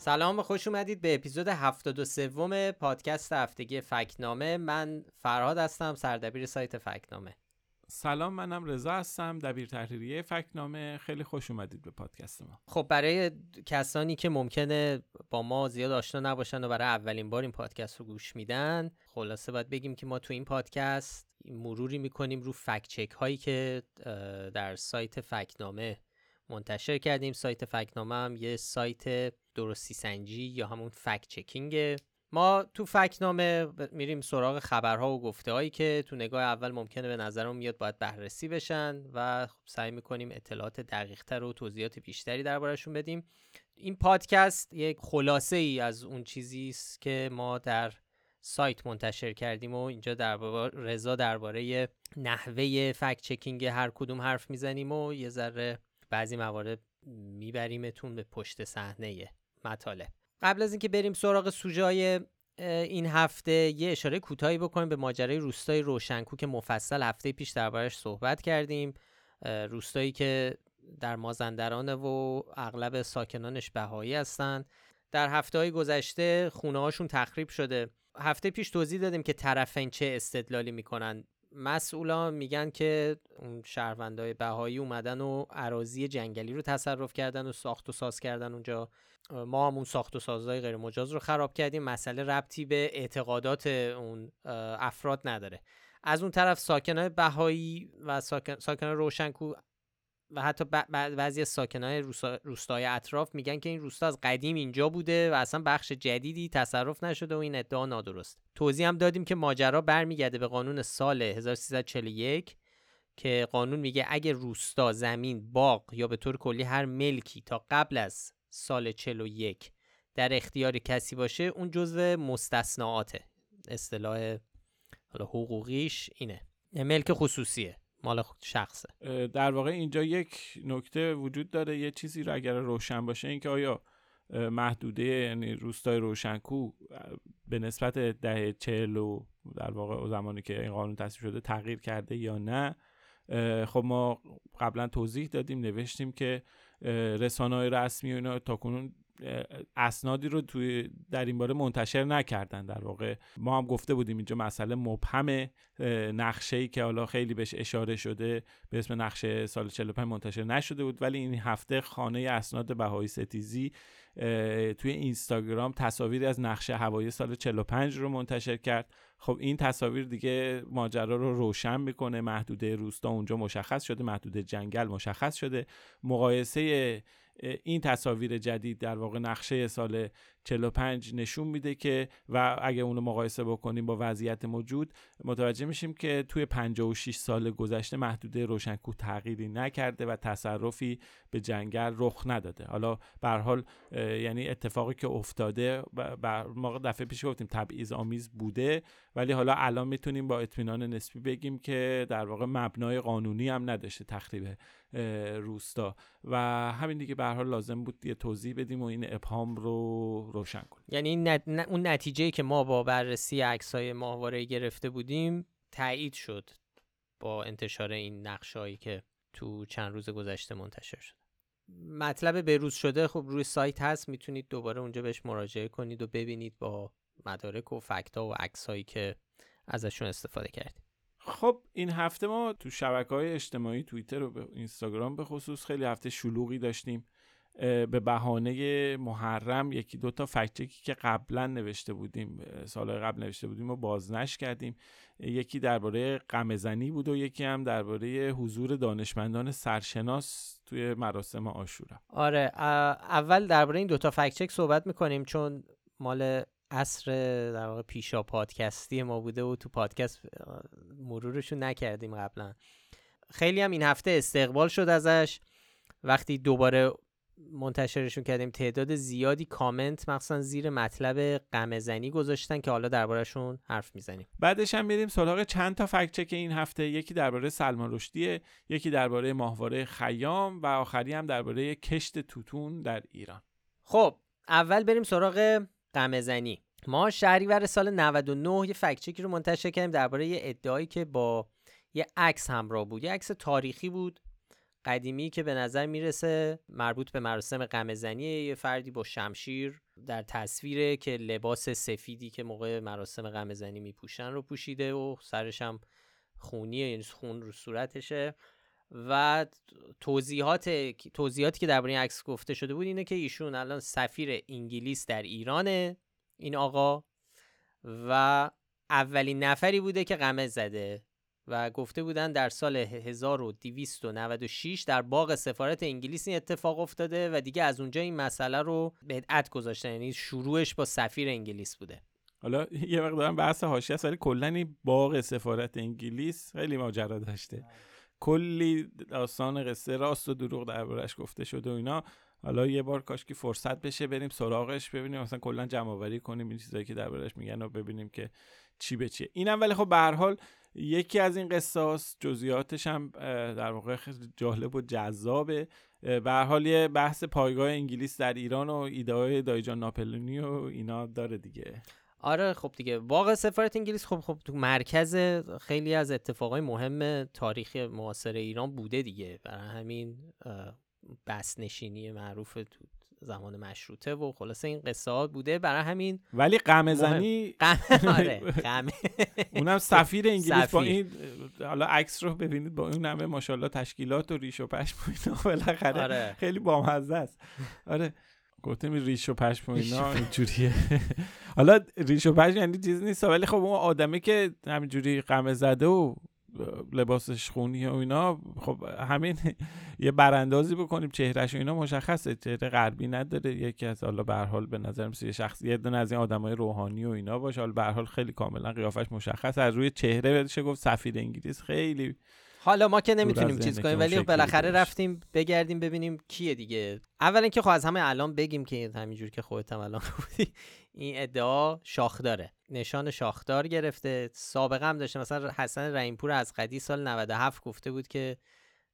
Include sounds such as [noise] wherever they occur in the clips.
سلام و خوش اومدید به اپیزود 73 پادکست هفتگی فکنامه. من فرهاد هستم سردبیر سایت فکنامه. سلام منم رضا هستم دبیر تحریریه فکنامه. خیلی خوش اومدید به پادکست ما. خب برای کسانی که ممکنه با ما زیاد آشنا نباشن و برای اولین بار این پادکست رو گوش میدن خلاصه باید بگیم که ما تو این پادکست مروری می‌کنیم رو فکت چک هایی که در سایت فکنامه منتشر کردیم. سایت فکنامه هم یه سایت درستی سنجی یا همون فکت چکینگ. ما تو فکنامه میریم سراغ خبرها و گفته هایی که تو نگاه اول ممکنه به نظرم میاد باید بررسی بشن و خب سعی می‌کنیم اطلاعات دقیق تر و توضیحات بیشتری دربارهشون بدیم. این پادکست یک خلاصه ای از اون چیزی است که ما در سایت منتشر کردیم و اینجا درباره رضا درباره نحوه فکت چکینگ هر کدوم حرف می‌زنیم و یه ذره بعضی موارد میبریمتون به پشت صحنه. مطالب. قبل از اینکه بریم سراغ سوژای این هفته یه اشاره کوتاهی بکنیم به ماجرای روستای روشنکو که مفصل. هفته پیش دربارش صحبت کردیم. روستایی که در مازندرانه و اغلب ساکنانش بهایی هستند. در هفته های گذشته خونه هاشون تخریب شده. هفته پیش توضیح دادیم که طرفین چه استدلالی می‌کنن. مسئولان میگن که اون شهروندای بهایی اومدن و عراضی جنگلی رو تصرف کردن و ساخت و ساز کردن اونجا. ما هم اون ساخت و سازهای غیر مجاز رو خراب کردیم. مسئله ربطی به اعتقادات اون افراد نداره. از اون طرف ساکنای بهایی و ساکن، ساکنای روشنکو و حتی بعضی از ساکنای روستای اطراف میگن که این روستا از قدیم اینجا بوده و اصلا بخش جدیدی تصرف نشده و این ادعا نادرست. توضیح هم دادیم که ماجرا برمیگرده به قانون سال 1341 که قانون میگه اگه روستا زمین باغ یا به طور کلی هر ملکی تا قبل از سال 41 در اختیار کسی باشه اون جزو مستثنااته. اصطلاح حقوقیش اینه. ملک خصوصیه. مال شخصه. در واقع اینجا یک نکته وجود داره یه چیزی رو اگر روشن باشه اینکه آیا محدوده یعنی روستای روشنکو به نسبت ده چهل و در واقع زمانی که این قانون تصویب شده تغییر کرده یا نه خب ما قبلا توضیح دادیم نوشتیم که رسانه های رسمی و اینا تا کنون اسنادی رو توی در این باره منتشر نکردن. در واقع ما هم گفته بودیم اینجا مسئله مبهم نقشه ای که حالا خیلی بهش اشاره شده به اسم نقشه سال 45 منتشر نشده بود. ولی این هفته خانه اسناد بهایی ستیزی توی اینستاگرام تصاویری از نقشه هوایی سال 45 رو منتشر کرد. خب این تصاویر دیگه ماجرا رو روشن می‌کنه. محدوده روستا اونجا مشخص شده محدوده جنگل مشخص شده. مقایسه این تصاویر جدید در واقع نقشه سال 45 نشون میده که و اگه اونو مقایسه بکنیم با وضعیت موجود متوجه میشیم که توی 56 سال گذشته محدوده روشنکو تغییری نکرده و تصرفی به جنگل رخ نداده. حالا به حال یعنی اتفاقی که افتاده بر ما دفعه پیش گفتیم تبعیض آمیز بوده ولی حالا الان می‌تونیم با اطمینان نسبی بگیم که در واقع مبنای قانونی هم نداشته تخریب روستا. و همین دیگه به لازم بود یه توضیح بدیم و این ابهام رو روشن کنیم. یعنی اون نتیجه که ما با بررسی عکسای ماهواره گرفته بودیم تایید شد با انتشار این نقشهایی که تو چند روز گذشته منتشر شد مطلب بروز شده خب روی سایت هست می‌تونید دوباره اونجا بهش مراجعه کنید و ببینید با مدارک و فکتا و عکسایی که ازشون استفاده کردید. خب این هفته ما تو شبکه های اجتماعی توییتر و اینستاگرام به خصوص خیلی هفته شلوغی داشتیم. به بهانه محرم یکی دو تا فکچکی که قبلا نوشته بودیم سالهای قبل نوشته بودیم و بازنش کردیم. یکی درباره قمزنی بود و یکی هم درباره حضور دانشمندان سرشناس توی مراسم آشورا. آره اول درباره این دوتا فکچک صحبت می‌کنیم چون مال اصر در واقع پیشا پادکستی ما بوده و تو پادکست مرورشون نکردیم قبلا. خیلی هم این هفته استقبال شد ازش. وقتی دوباره منتشرشون کردیم تعداد زیادی کامنت مخصوصا زیر مطلب قمزنی گذاشتن که حالا دربارهشون حرف می‌زنیم. بعدش هم بریم سراغ چند تا فکت چک این هفته. یکی درباره سلمان رشدیه یکی درباره ماهواره خیام و آخری هم درباره کشت توتون در ایران. خب اول بریم سراغ قمزنی ما شهریور سال 99 یه فکچکی رو منتشر کردیم درباره یه ادعایی که با یه عکس همراه بود. یه عکس تاریخی بود قدیمی که به نظر می‌رسه مربوط به مراسم قمزنی یه فردی با شمشیر در تصویره که لباس سفیدی که موقع مراسم قمزنی میپوشن رو پوشیده و سرش هم خونیه یعنی خون رو صورتشه. و توضیحات توضیحاتی که درباره این عکس گفته شده بود اینه که ایشون الان سفیر انگلیس در ایرانه این آقا. و اولین نفری بوده که قمه زده و گفته بودن در سال 1296 در باغ سفارت انگلیس این اتفاق افتاده و دیگه از اونجا این مسئله رو بدعت گذاشتن. یعنی شروعش با سفیر انگلیس بوده. حالا یه مقدارم بحث حاشیه است ولی کلا باغ سفارت انگلیس خیلی ماجرا داشته. کلی داستان قصه راست و دروغ دربارش گفته شده و اینا. حالا یه بار کاش که فرصت بشه بریم سراغش ببینیم مثلا کلا جمع آوری کنیم این چیزایی که دربارش میگن و ببینیم که چی به چیه. اینم ولی خب به هر حال یکی از این قصاص جزئیاتش هم در واقع خیلی جالب و جذابه. به هر حال یه بحث پایگاه انگلیس در ایران و ایده های دایجان ناپلونی و اینا داره دیگه. آره خب دیگه. باغ سفارت انگلیس خب خب تو مرکز خیلی از اتفاقای مهم تاریخی معاصر ایران بوده دیگه. برای همین بس نشینی معروف تو زمان مشروطه و خلاصه این قصه بوده. برای همین ولی قمه زنی [laughs] آره قمه اونم سفیر انگلیس با این حالا عکس رو ببینید با اون همه ماشاءالله تشکیلات و ریش و پشم و بالاخره آره. خیلی بامزه است. آره. گفتم ریش و پشم و اینا اینجوریه. [laughs] حالا ریش و پشم یعنی چیز نیست ولی خب اون آدمه که همینجوری قمه زده و لباسش خونی و اینا خب همین [laughs] یه براندازی بکنیم چهرهش و اینا مشخصه. چهره غربی نداره یکی از حالا به حال به نظر میسه یه شخصیت از این آدمای روحانی و اینا باشه. حالا به حال خیلی کاملا قیافش مشخص از روی چهره بشه گفت سفیر انگلیس. خیلی حالا ما که نمی‌تونیم چیز کنیم ولی بالاخره رفتیم بگردیم ببینیم کیه دیگه. اولا که خب از همه الان بگیم که همینجور که خودت هم الان [laughs] بودی این ادعا شاخداره. نشان شاخدار گرفته. سابقه هم داشته. مثلا حسن رحیمپور از قدی سال 97 گفته بود که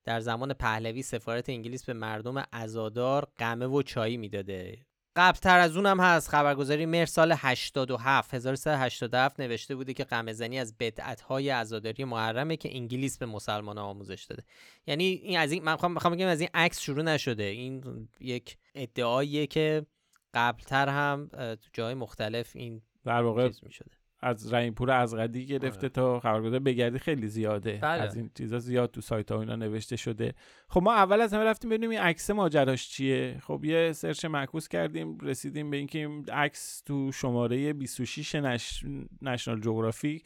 در زمان پهلوی سفارت انگلیس به مردم ازادار قمه و چایی می‌داده. قبل تر از اونم هست. خبرگزاری مهر سال 87 1387 نوشته بوده که قمزنی از بدعت های عزاداری محرمه که انگلیس به مسلمان آموزش داده. یعنی این از این من می‌خوام بگم از این عکس شروع نشده. این یک ادعاییه که قبلتر هم تو جای مختلف این در واقع شده. از رحیمپور از قدی گرفته آره. تا خبرگزار بگردی خیلی زیاده بله. از این چیزا زیاد تو سایت ها اینا نوشته شده خب ما اول از همه رفتیم ببینیم این عکس ماجراش چیه خب یه سرچ معکوس کردیم رسیدیم به اینکه این عکس تو شماره 26 نش... نشنال جغرافی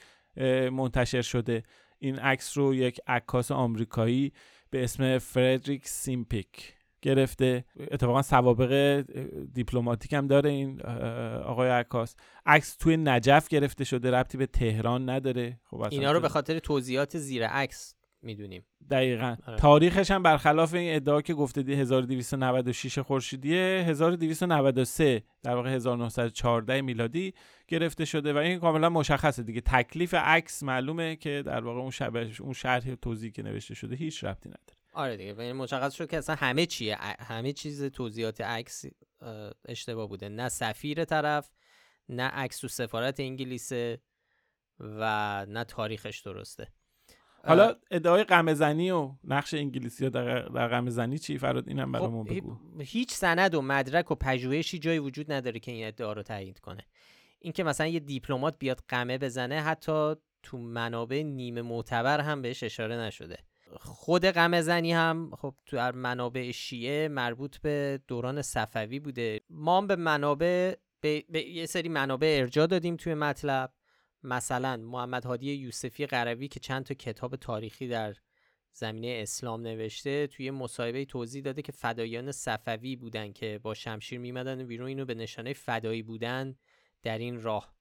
منتشر شده این عکس رو یک عکاس آمریکایی به اسم فردریک سیمپیک گرفته. اتفاقا سوابق دیپلماتیک هم داره این آقای عکاس. عکس توی نجف گرفته شده ربطی به تهران نداره. خب اینا رو به خاطر توضیحات زیر عکس می‌دونیم. دقیقا. آره. تاریخش هم برخلاف این ادعا که گفته دی 1296 خورشیدی 1293 در واقع 1914 میلادی گرفته شده و این کاملا مشخصه دیگه. تکلیف عکس معلومه که در واقع اون شبه اون شرح توضیحی که نوشته شده هیچ ربطی نداره. آره دیگه یعنی مشخص شد که اصلا همه چیه همه چیز توضیحات عکس اشتباه بوده. نه سفیر طرف نه عکس تو سفارت انگلیسه و نه تاریخش درسته. حالا ادعای قمزنی و نقش انگلیسی ها در, قمزنی چی؟ فراد اینم برامون خب بگو. هیچ سند و مدرک و پژوهشی جایی وجود نداره که این ادعا رو تایید کنه. اینکه مثلا یه دیپلمات بیاد قمه بزنه حتی تو منابع نیمه معتبر هم بهش اشاره نشده. خود غم زنی هم خب تو منابع شیعه مربوط به دوران صفوی بوده. ما به منابع به, یه سری منابع ارجا دادیم توی مطلب. مثلا محمد هادی یوسفی قروی که چند تا کتاب تاریخی در زمینه اسلام نوشته توی مصاحبه توضیح داده که فدایان صفوی بودن که با شمشیر میمدن و بیرون اینو به نشانه فدایی بودن در این راه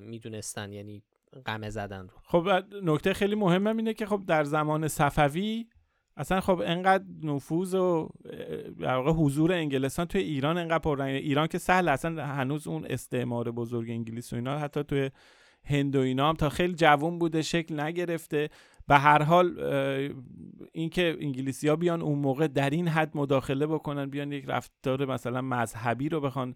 می‌دونستن. یعنی قمه زدن رو. خب نکته خیلی مهمم اینه که خب در زمان صفوی اصلا خب انقدر نفوذ و در واقع حضور انگلستان توی ایران انقدر پررنگ ایران که سهل اصلا هنوز اون استعمار بزرگ انگلیس و اینا حتی توی هند و اینا هم تا خیلی جوون بوده شکل نگرفته. به هر حال اینکه انگلیسی ها بیان اون موقع در این حد مداخله بکنن بیان یک رفتار مثلا مذهبی رو بخوان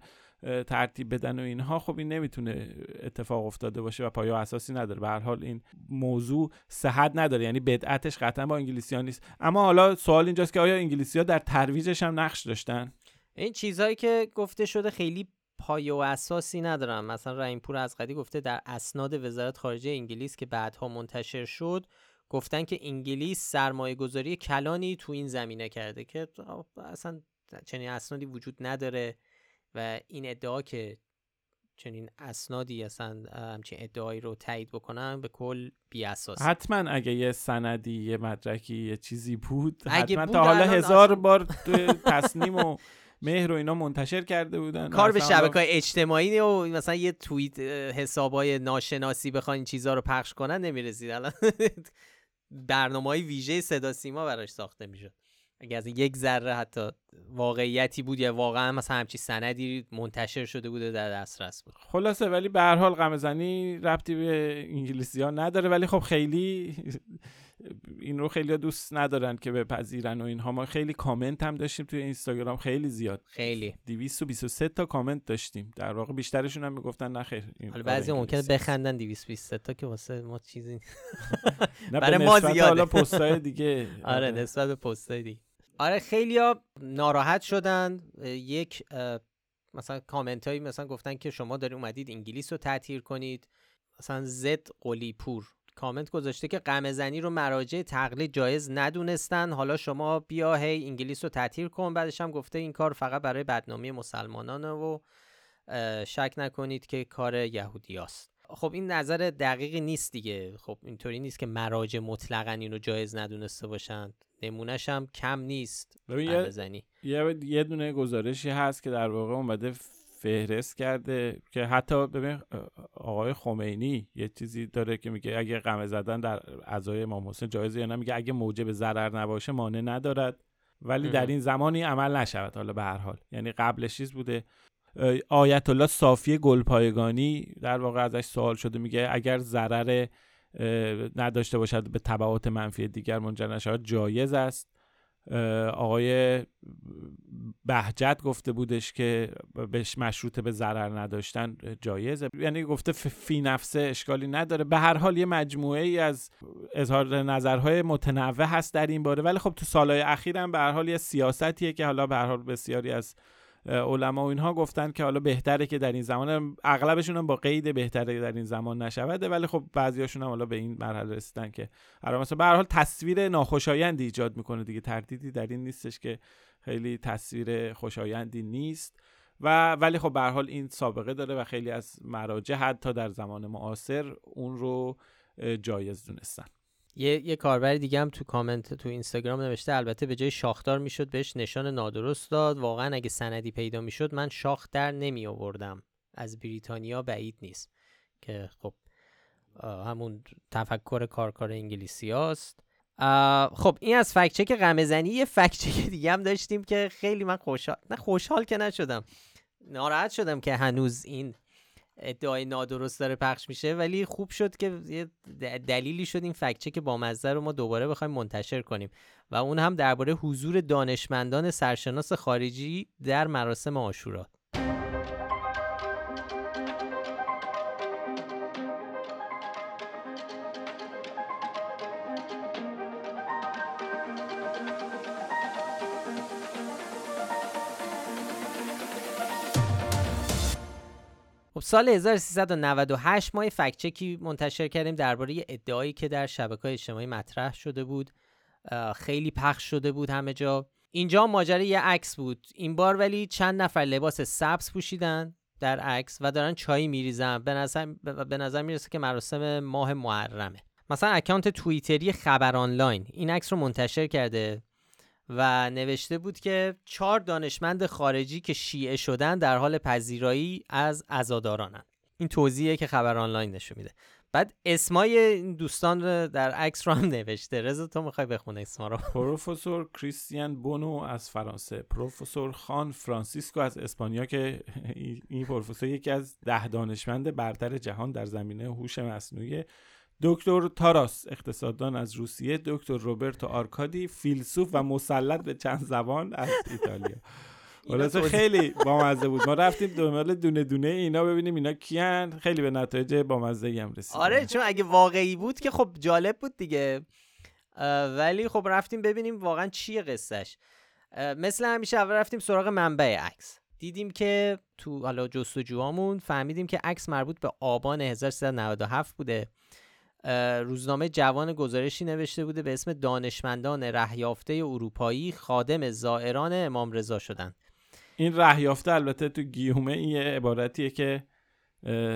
ترتیب بدن و اینها خب این نمی‌تونه اتفاق افتاده باشه و پایه اساسی نداره. به هر حال این موضوع صحت نداره یعنی بدعتش قطعا با انگلیسی ها نیست. اما حالا سوال اینجاست که آیا انگلیسی ها در ترویجش هم نقش داشتن؟ این چیزهایی که گفته شده خیلی پایه و اساسی ندارن. مثلا رحیم پور از قدی گفته در اسناد وزارت خارجه انگلیس که بعدها منتشر شد گفتن که انگلیس سرمایه گذاری کلانی تو این زمینه کرده که اصلا چنین اسنادی وجود نداره. و این ادعا که چنین اسنادی اصلا همچین ادعایی رو تایید بکنن به کل بی اساس حتما اگه یه سندی یه مدرکی یه چیزی بود حتما تا حالا هزار بار تصنیم [laughs] و مهر و اینا منتشر کرده بودن. کار به شبکه های اجتماعی و مثلا یه توییت حسابای ناشناسی بخوان این چیزها رو پخش کنن نمی‌رسید. الان [laughs] برنامه های ویژه صدا سیما براش ساخته می‌شد. اگه از یک ذره حتی واقعیتی بود یا واقعا مثلا همچی سندی منتشر شده بوده در دسترس بود. خلاصه ولی به هر حال غمزنی ربطی به انگلیسی ها نداره. ولی خب خیلی این رو خیلی دوست ندارن که بپذیرن و اینها. ما خیلی کامنت هم داشتیم توی اینستاگرام خیلی زیاد. خیلی. 223 تا کامنت داشتیم. در واقع بیشترشون هم می‌گفتن نه خیر حالا بعضی ممکنه بخندن 223 تا که واسه ما چیزی [laughs] [laughs] نه برای ما زیاده. حالا پستای دیگه. [laughs] آره نسبت به پستای دیگه. آره خیلیا ناراحت شدن. یک مثلا کامنت هایی مثلا گفتن که شما داری اومدید انگلیس رو تعطیل کنید. مثلا زد قلی پور کامنت گذاشته که غم زنی رو مراجع تقلید جایز ندونستن. حالا شما بیا هی انگلیس رو تعطیل کن. بعدش هم گفته این کار فقط برای بدنامی مسلمانانه و شک نکنید که کار یهودیاست خب این نظر دقیقی نیست دیگه. خب اینطوری نیست که مراجع مطلقا اینو جایز ندونسته باشند. نمونهش هم کم نیست یه, یه, یه دونه گزارشی هست که در واقع اومده فهرست کرده که حتی ببین آقای خمینی یه چیزی داره که میگه اگه قمه زدن در اعضای امام حسین جایزه یا نه میگه اگه موجب ضرر نباشه مانع ندارد. ولی در این زمانی عمل نشود حالا به هر حال. یعنی قبلش چیز بوده. آیت الله صافی گلپایگانی در واقع ازش سوال شده میگه اگر ضرر نداشته باشد به تبعات منفی دیگر منجر نشود. جایز است. آقای بهجت گفته بودش که بهش مشروط به ضرر نداشتن جایزه. یعنی گفته فی نفسه اشکالی نداره. به هر حال یه مجموعه ای از اظهار نظرهای متنوع هست در این باره. ولی خب تو سالهای اخیرم به هر حال یه سیاستیه که حالا به هر حال بسیاری از علما و اینها گفتن که حالا بهتره که در این زمان اغلبشون هم با قید بهتره در این زمان نشوده ولی خب بعضیاشون هم حالا به این مرحله رسیدن که مثلا به هر حال تصویر ناخوشایندی ایجاد می‌کنه دیگه. تردیدی در این نیستش که خیلی تصویر خوشایندی نیست. و ولی خب به حال این سابقه داره و خیلی از مراجع حتی در زمان معاصر اون رو جایز دونستن. یه یه کاربر دیگه هم تو کامنت تو اینستاگرام نوشته البته به جای شاخدار می‌شد بهش نشان نادرست داد. واقعا اگه سندی پیدا می‌شد من شاخ در نمی آوردم از بریتانیا بعید نیست. که خب همون تفکر کارکار انگلیسی هاست. خب این از فکچک غمزنی یه فکچک دیگه هم داشتیم که خیلی من خوشحال نه خوشحال که نشدم. ناراحت شدم که هنوز این ادعای نادرست داره پخش میشه ولی خوب شد که یه دلیلی شد این فکچه که با مزه رو ما دوباره بخوایم منتشر کنیم. و اون هم درباره حضور دانشمندان سرشناس خارجی در مراسم آشورات خب سال 1398 ما یه فکچکی منتشر کردیم درباره ادعایی که در شبکه اجتماعی مطرح شده بود خیلی پخش شده بود همه جا. اینجا ماجرا یه عکس بود. این بار ولی چند نفر لباس سبز پوشیدن در عکس و دارن چای میریزن. به نظر, به نظر می‌رسه که مراسم ماه محرمه. مثلا اکانت توییتری خبر آنلاین. این عکس رو منتشر کرده. و نوشته بود که چهار دانشمند خارجی که شیعه شدن در حال پذیرایی از عزادارانن. این توضیحه که خبر آنلاین نشون میده. بعد اسمای این دوستان در عکس رو هم نوشته. رضا تو می‌خوای بخونه اسما رو؟ پروفسور کریستیان بونو از فرانسه پروفسور خوان فرانسیسکو از اسپانیا که [laughs] این پروفسور یکی از ده دانشمند برتر جهان در زمینه هوش مصنوعی دکتر تاراس اقتصاددان از روسیه دکتر روبرتو آرکادی فیلسوف و مسلط به چند زبان از ایتالیا. [laughs] خلاصه خیلی [laughs] بامزه بود. ما رفتیم دنبال دونه دونه اینا ببینیم اینا کیان. خیلی به نتایج بامزه هم رسیدیم. آره چون اگه واقعی بود که خب جالب بود دیگه. ولی خب رفتیم ببینیم واقعا چیه قصهش. مثل همیشه اول رفتیم سراغ منبع عکس. دیدیم که تو حالا جستجوهامون فهمیدیم که عکس مربوط به آبان 1397 بوده. روزنامه جوان گزارشی نوشته بوده به اسم دانشمندان رهیافته اروپایی خادم زائران امام رضا شدن این رهیافته البته تو گیومه این یه عبارتیه که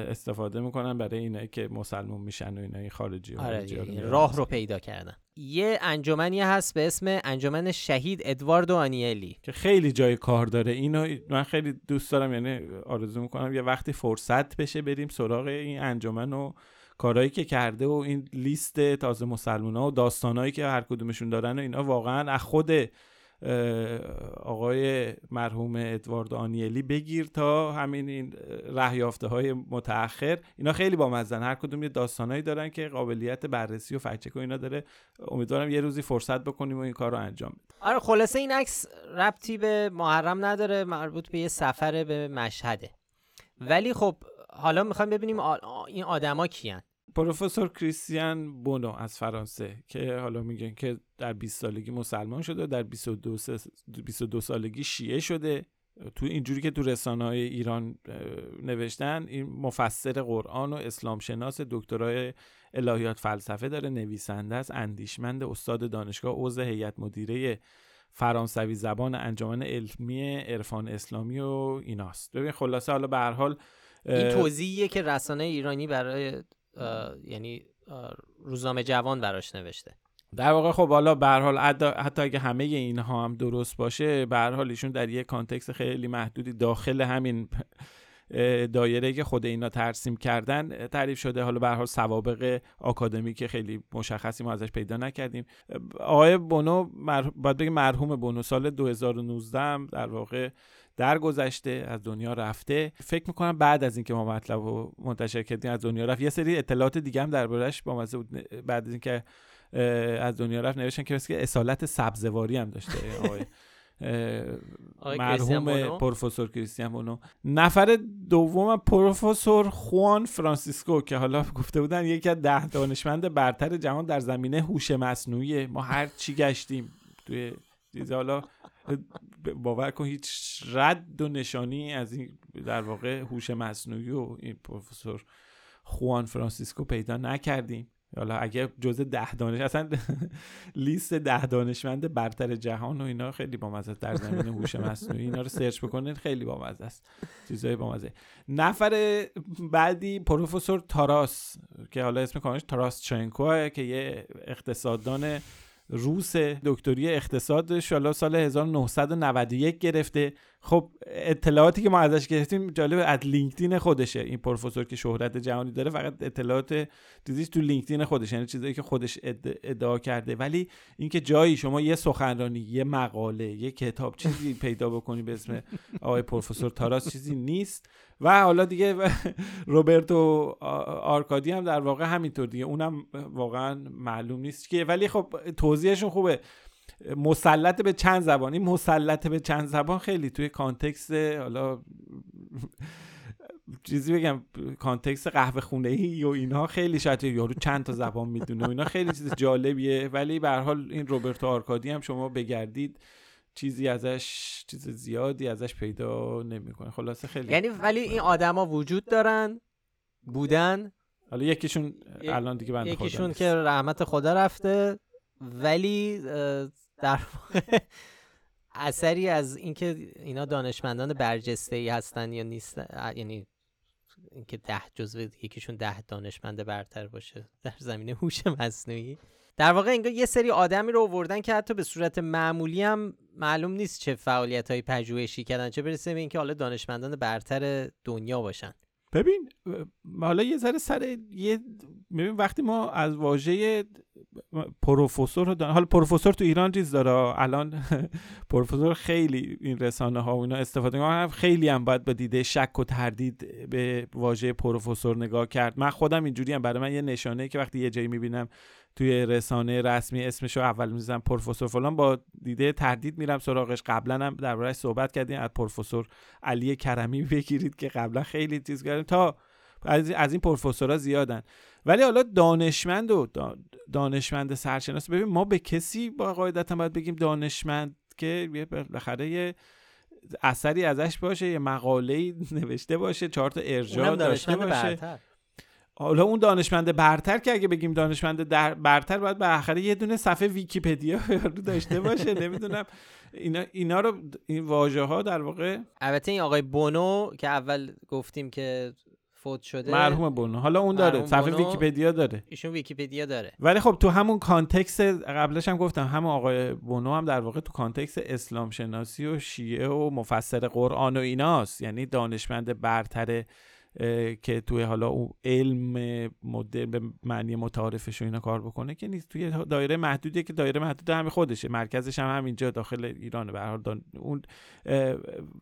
استفاده می‌کنن برای اینه که مسلمون میشن و اینا خارجی آره راه رو پیدا کردن. یه انجمنی هست به اسم انجمن شهید ادواردو آنیلی. که خیلی جای کار داره. اینو من خیلی دوست دارم یعنی آرزو می‌کنم یه وقتی فرصت بشه بریم سراغ این انجمن و کارهایی که کرده و این لیست تازه مسلمان ها و داستانهایی که هر کدومشون دارن و اینا واقعا از خود آقای مرحوم ادوارد آنیلی بگیر تا همین این رهیافته های متأخر. اینا خیلی با مزن هر کدوم یه داستانایی دارن که قابلیت بررسی و فکچک و اینا داره. امیدوارم یه روزی فرصت بکنیم و این کار رو انجام بدیم. آره خلاصه این عکس ربطی به محرم نداره مربوط به یه سفر به مشهده. ولی خب حالا می‌خوایم ببینیم این آدما کیان. پروفسور کریستیان بونو از فرانسه که حالا میگن که در 20 سالگی مسلمان شده در 22, 22 سالگی شیعه شده. تو اینجوری که تو رسانه های ایران نوشتن این مفسر قرآن و اسلام شناس دکترای الهیات فلسفه داره نویسنده است اندیشمند استاد دانشگاه عضو هیئت مدیره فرانسوی زبان انجمن علمی عرفان اسلامی و ایناست. ببین خلاصه حالا به هر حال این توضیحیه که رسانه ایرانی برای یعنی روزنامه جوان براش نوشته. در واقع خب حالا به حال حتی اگه همه اینها هم درست باشه به حال ایشون در یک کانتکست خیلی محدودی داخل همین دایره که خود اینا ترسیم کردن تعریف شده. حالا به حال سوابق آکادمیک خیلی مشخصی ما ازش پیدا نکردیم. آقای بونو مر... باید بگیم مرحوم بونو سال 2019 هم در واقع درگذشته از دنیا رفته. فکر می‌کنم بعد از اینکه ما مطلب رو منتشر کردیم از دنیا رفت. یه سری اطلاعات دیگه هم دربارش با مزه بود. بعد از اینکه از دنیا رفت نوشتن که مثل اصالت سبزواری هم داشته آقای مرحوم پروفسور کریستیان بونو نفر دوم پروفسور خوان فرانسیسکو که حالا گفته بودن یکی از ده دانشمند برتر جهان در زمینه هوش مصنوعی ما هر چی گشتیم توی حالا باور کن هیچ رد و نشانی از این در واقع هوش مصنوعی و این پروفسور خوان فرانسیسکو پیدا نکردیم. حالا اگه جزء ده دانش اصلا لیست ده دانشمند برتر جهان و اینا خیلی بامزه در زمینه هوش مصنوعی اینا رو سرچ بکنید خیلی بامزه است. چیزای بامزه. نفر بعدی پروفسور تاراس که حالا اسم کاملش تاراس چنکو که یه اقتصاددان روس دکتری اقتصادش حالا سال 1991 گرفته خب اطلاعاتی که ما ازش گرفتیم جالب از لینکدین خودشه این پروفسور که شهرت جهانی داره فقط اطلاعات دیدیش تو لینکدین خودش یعنی چیزایی که خودش ادعا کرده. ولی اینکه جایی شما یه سخنرانی یه مقاله یه کتاب چیزی پیدا بکنی به اسم آقای پروفسور تاراس چیزی نیست. و حالا دیگه [laughs] روبرتو آرکادی هم در واقع همینطور دیگه. اونم واقعا معلوم نیست که ولی خب توضیحشون خوبه. مسلط به چند زبان این مسلط به چند زبان خیلی توی context حالا چیزی بگم context قهوه خونه ای و اینها خیلی شاید یارو چند تا زبان می‌دونه و اینا خیلی چیز جالبیه. ولی به هر حال این روبرتو آرکادی هم شما بگردید چیزی ازش چیز زیادی ازش پیدا نمی‌کنه. خلاصه خیلی یعنی ولی این آدما وجود دارن؟ بودن؟ حالا یکیشون الان دیگه بنده یکیشون که رحمت خدا رفته ولی در واقع اثری از اینکه اینا دانشمندان برجسته ای هستن یا نیست یعنی اینکه ده جزو یکیشون ده دانشمند برتر باشه در زمینه هوش مصنوعی. در واقع انگار یه سری آدمی رو آوردن که حتی به صورت معمولی هم معلوم نیست چه فعالیت های پژوهشی کردن چه برسه به اینکه حالا دانشمندان برتر دنیا باشن. ببین حالا یه ذره سر یه ببین وقتی ما از واژه پروفسور رو دارن حالا پروفسور تو ایران چیز داره؟ الان [laughs] پروفسور خیلی این رسانه ها و اینا استفاده می‌کنن خیلی هم باید با دیده شک و تردید به واژه پروفسور نگاه کرد. من خودم اینجوری هم برای من یه نشانه که وقتی یه جایی می‌بینم توی رسانه رسمی اسمشو اول می‌زنم پروفسور فلان. با دیده تردید میرم سراغش. قبلا هم دربارهش صحبت کردیم. از پروفسور علی کرمی [laughs] بگیرید که قبلا خیلی چیز کردیم. تا از این پروفسورها زیادن. ولی حالا دانشمند و دانشمند سرشناس ببین ما به کسی با قاعدتا باید بگیم دانشمند که بالاخره یه اثری ازش باشه یه مقاله [laughs] نوشته باشه چهار تا ارجاع داشته باشه. حالا اون دانشمند برتر که اگه بگیم دانشمند در برتر باید به آخره یه دونه صفحه ویکیپدیا [laughs] رو داشته باشه. نمی‌دونم. اینا اینا رو این واژه ها در واقع البته این آقای بونو که اول گفتیم که فوت شده مرحوم بونو. حالا اون داره. صفحه ویکیپدیا داره. ایشون ویکیپدیا داره. ولی خب تو همون context قبلش هم گفتم همون آقای بونو هم در واقع تو context اسلام شناسی و شیعه و مفسر قرآن و ایناست. یعنی دانشمند برتر که توی حالا اون علم مدل به معنی متعارفش و اینا کار بکنه که نیست. توی دایره محدودی که دایره محدود همه خودشه. مرکزش هم همینجا داخل ایرانه. به هر حال اون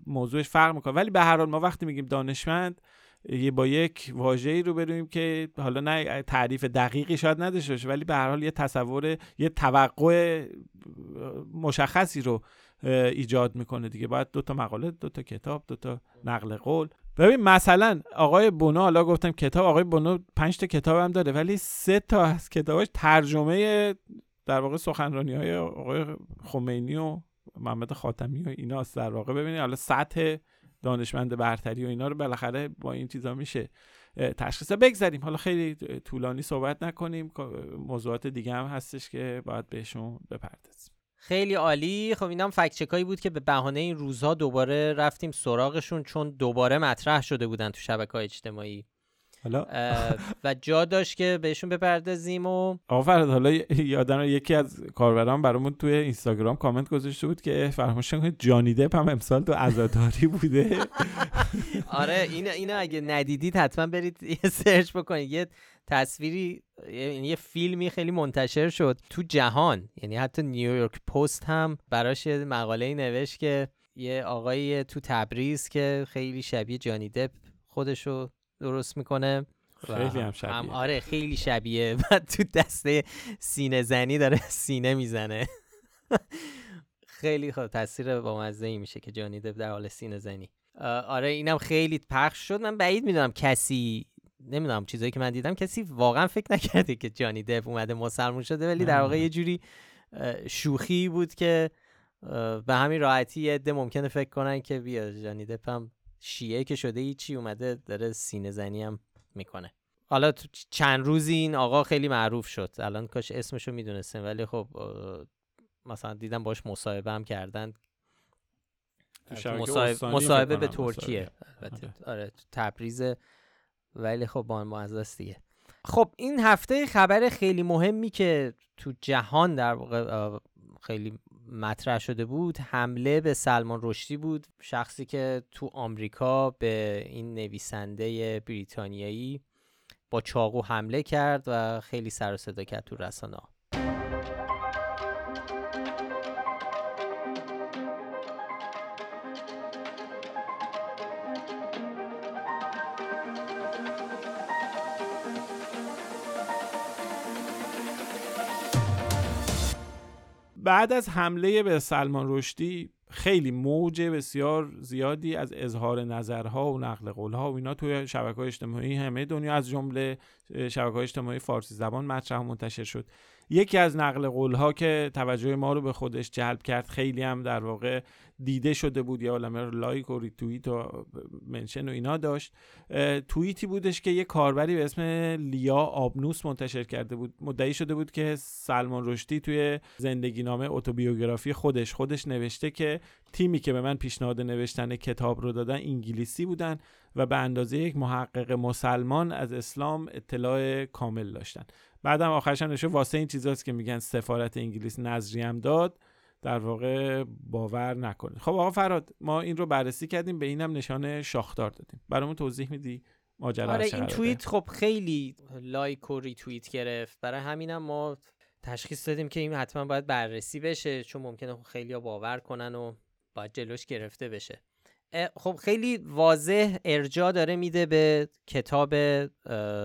موضوعش فرق می‌کنه. ولی به هر حال ما وقتی میگیم دانشمند یه با یک واژه‌ای رو بریم که حالا نه تعریف دقیقی شاید نداشته باشه ولی به هر حال یه تصور یه توقع مشخصی رو ایجاد می‌کنه دیگه. باید دو تا مقاله دو تا کتاب دو تا نقل قول. ببین مثلا آقای بونو حالا گفتم کتاب آقای بونو پنج تا کتاب هم داره ولی سه تا از کتاباش ترجمه در واقع سخنرانی های آقای خمینی و محمد خاتمی و اینا در واقع. ببینید حالا سطح دانشمند برتری و اینا رو بالاخره با این چیزا میشه تشخیص. بگذاریم. حالا خیلی طولانی صحبت نکنیم. موضوعات دیگه هم هستش که باید بهشون بپردازیم. خیلی عالی. خب اینم فکت چکایی بود که به بهانه این روزها دوباره رفتیم سراغشون چون دوباره مطرح شده بودن تو شبکه اجتماعی. حالا؟ و جا داشت که بهشون بپردازیم و آقا فرد حالا یادم یکی از کاربران برامون توی اینستاگرام کامنت گذاشته بود که فراموش کنید جانی دپ هم امسال تو عزاداری بوده. [laughs] آره این اینو اگه ندیدید حتما برید یه سرچ بکنید. یه تصویری یعنی یه فیلمی خیلی منتشر شد تو جهان. یعنی حتی نیویورک پست هم براش یه مقاله نوشت که یه آقایی تو تبریز که خیلی شبیه جانی دپ خودشو درست می‌کنه خیلی هم شبیه. آره خیلی شبیه. [laughs] و تو دسته سینه زنی داره سینه می‌زنه. خیلی خب تاثیر با مزه ای میشه که جانی دپ در حال سینه زنی. آره اینم خیلی پخش شد. من بعید می‌دونم کسی نمی‌دونم چیزایی که من دیدم کسی واقعا فکر نکرده که جانی دپ اومده مسلمون شده ولی در واقع یه جوری شوخی بود که به همین راحتی یه عده ممکنه فکر کنن که بیا جانی دپ هم شیعه که شده ای چی اومده داره سینه زنی هم می‌کنه. حالا تو چند روزی این آقا خیلی معروف شد. الان کاش اسمشو می‌دونستم ولی خب مثلا دیدم باش مصاحبه هم کردن. مصاحبه به ترکیه. آره. آره تبریز ولی خب با معزز دیگه. خب این هفته خبر خیلی مهمی که تو جهان در واقع خیلی مطرح شده بود حمله به سلمان رشدی بود شخصی که تو آمریکا به این نویسنده بریتانیایی با چاقو حمله کرد و خیلی سر و صدا کرد تو رسانه بعد از حمله به سلمان رشدی خیلی موج بسیار زیادی از اظهار نظرها و نقل قولها و اینا توی شبکه اجتماعی همه دنیا از جمله شبکه اجتماعی فارسی زبان مطرح منتشر شد. یکی از نقل قولها که توجه ما رو به خودش جلب کرد خیلی هم در واقع دیده شده بود یا عالمه لایک و ریتوییت و منشن و اینا داشت. توییتی بودش که یه کاربری به اسم لیا آبنوس منتشر کرده بود. مدعی شده بود که سلمان رشدی توی زندگی نامه اتوبیوگرافی خودش خودش نوشته که تیمی که به من پیشنهاد نوشتن کتاب رو دادن انگلیسی بودن و به اندازه یک محقق مسلمان از اسلام اطلاع کامل داشتن. بعدم آخرش هم نشه واسه این چیزاست که میگن سفارت انگلیس نظری هم داد. در واقع باور نکنید خب آقا فراد ما این رو بررسی کردیم به اینم نشان شاخدار دادیم. برامون توضیح میدی ماجرا آره این توییت خب خیلی لایک و ریتوییت گرفت. برای همینم ما تشخیص دادیم که این حتما باید بررسی بشه چون ممکنه خیلی باور کنن و باید جلوش گرفته بشه. خب خیلی واضح ارجا داره میده به کتاب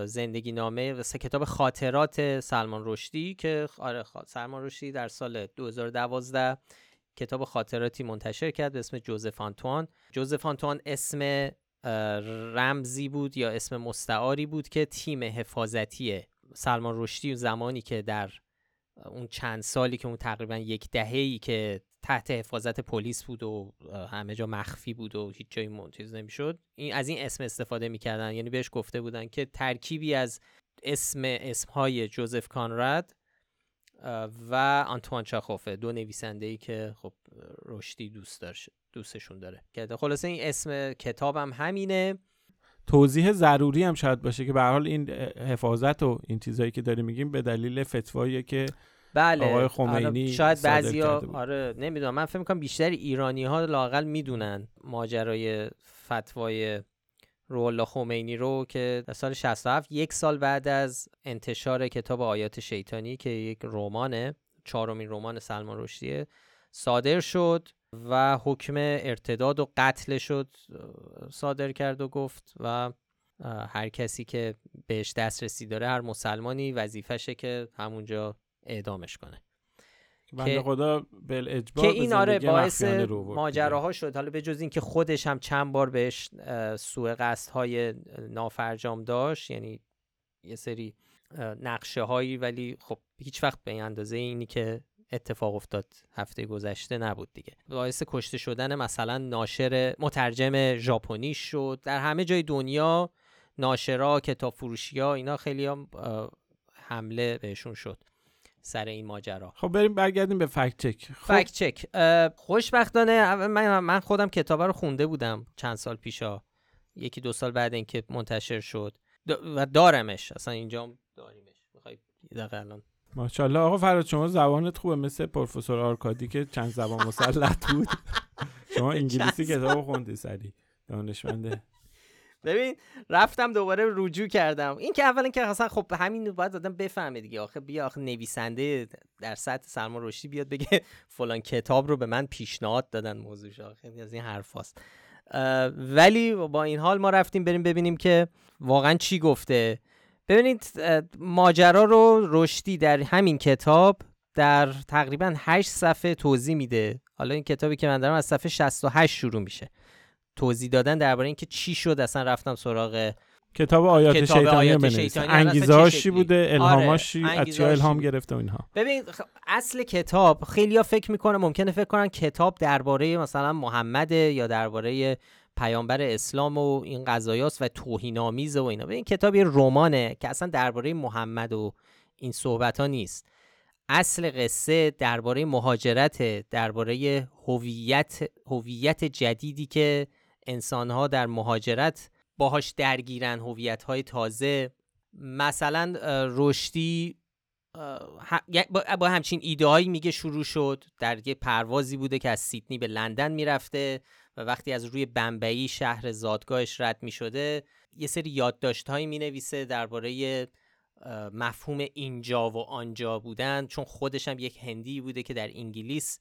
زندگی نامه و کتاب خاطرات سلمان رشدی که آره سلمان رشدی در سال 2012 کتاب خاطراتی منتشر کرد به اسم جوزف آنتوان. جوزف آنتوان اسم رمزی بود یا اسم مستعاری بود که تیم حفاظتی سلمان رشدی زمانی که در اون چند سالی که اون تقریبا یک دهه‌ای که تحت حفاظت پلیس بود و همه جا مخفی بود و هیچ جایی منتیز نمی‌شد این از این اسم استفاده می‌کردن. یعنی بهش گفته بودن که ترکیبی از اسم اسمهای جوزف کانراد و آنتوان چاخوفه دو نویسنده ای که خب رشدی دوست داشت دوستشون داره. که خلاصه این اسم کتابم همینه. توضیح ضروری هم شاید باشه که به حال این حفاظت و این چیزهایی که داریم میگیم به دلیل فتوایی که بله. آقای خمینی شاید بعضیا آره نمی‌دونم. من فکر می‌کنم بیشتر ایرانی ها لاقل می‌دونن ماجرای فتوای روح خمینی رو که در سال 67 یک سال بعد از انتشار کتاب آیات شیطانی که یک رمانه چهارمین رمان سلمان رشدیه صادر شد. و حکم ارتداد و قتل شد صادر کرد و گفت و هر کسی که بهش دسترسی داره هر مسلمانی وظیفشه که همونجا اعدامش کنه. که خدا که این آره باعث ماجراها شد. حالا به جز اینکه خودش هم چند بار بهش سوء قصد های نافرجام داشت یعنی یه سری نقشه هایی ولی خب هیچ وقت به این اندازه اینی که اتفاق افتاد هفته گذشته نبود دیگه. باعث کشته شدن مثلا ناشر مترجم ژاپنی شد. در همه جای دنیا ناشرا کتاب فروشی ها اینا خیلی هم حمله بهشون شد سر این ماجرا. خب بریم برگردیم به فکت چک. خب. فکت چک. خوشبختانه من من خودم کتاب رو خونده بودم چند سال پیشا. یکی دو سال بعد اینکه منتشر شد. و دارمش. اصلا اینجا داریمش. می‌خوای دقیقا الان ماشاءالله. آقا فراد شما زبانت خوبه. مثل پروفسور آرکادی که چند زبان مسلط بود. شما انگلیسی کتاب خوندی سری دانشمنده. ببین رفتم دوباره رجوع کردم. این که اولا که اصلا خب همین باید آدم بفهمه دیگه. آخه بیا آخه نویسنده در سطح سلمان رشدی بیاد بگه فلان کتاب رو به من پیشنهاد دادن موضوعش. آخه از این حرفاست ولی با این حال ما رفتیم بریم ببینیم که واقعا چی گفته. ببینید ماجرا رو رشدی در همین کتاب در تقریبا 8 صفحه توضیح میده. حالا این کتابی که من دارم از صفحه 68 شروع میشه. توضیح دادن درباره اینکه چی شد اصلا رفتم سراغ کتاب آیات کتاب شیطانی آیات شیطانی. انگیزه بوده؟ الهاماش آره. از الهام گرفته و اینها؟ ببین اصل کتاب خیلیا فکر می‌کنه ممکنه فکر کنن کتاب درباره مثلا محمد یا درباره پیامبر اسلام و این قضایاست و توهین‌آمیز و اینا. این کتاب یه رمانه که اصلا درباره محمد و این صحبت ها نیست. اصل قصه درباره مهاجرت درباره هویت هویت جدیدی که انسانها در مهاجرت باهاش درگیرن هویت های تازه. مثلا رشدی با همچین ایده هایی میگه شروع شد. در یه پروازی بوده که از سیدنی به لندن می‌رفته. و وقتی از روی بمبئی شهر زادگاهش رد می‌شده یه سری یادداشت هایی می نویسه درباره مفهوم اینجا و آنجا بودن چون خودش هم یک هندی بوده که در انگلیس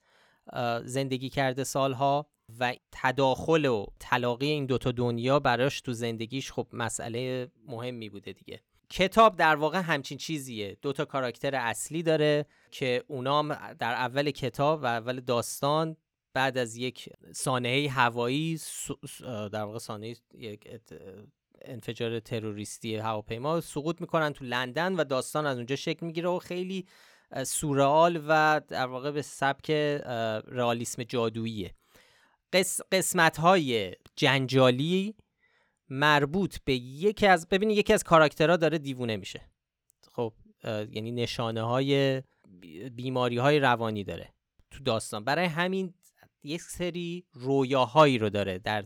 زندگی کرده سالها و تداخل و تلاقی این دوتا دنیا براش تو زندگیش خب مسئله مهمی بوده دیگه. کتاب در واقع همچین چیزیه. دو تا کاراکتر اصلی داره که اونام در اول کتاب و اول داستان بعد از یک سانحه هوایی در واقع سانحه یک انفجار تروریستی هواپیما سقوط می‌کنن تو لندن و داستان از اونجا شکل می‌گیره و خیلی سورئال و در واقع به سبک رئالیسم جادوییه. قسمت های جنجالی مربوط به یکی از ببینید یکی از کاراکترها داره دیوونه میشه. خب یعنی نشانه های بیماری های روانی داره تو داستان. برای همین یک سری رویاهایی رو داره در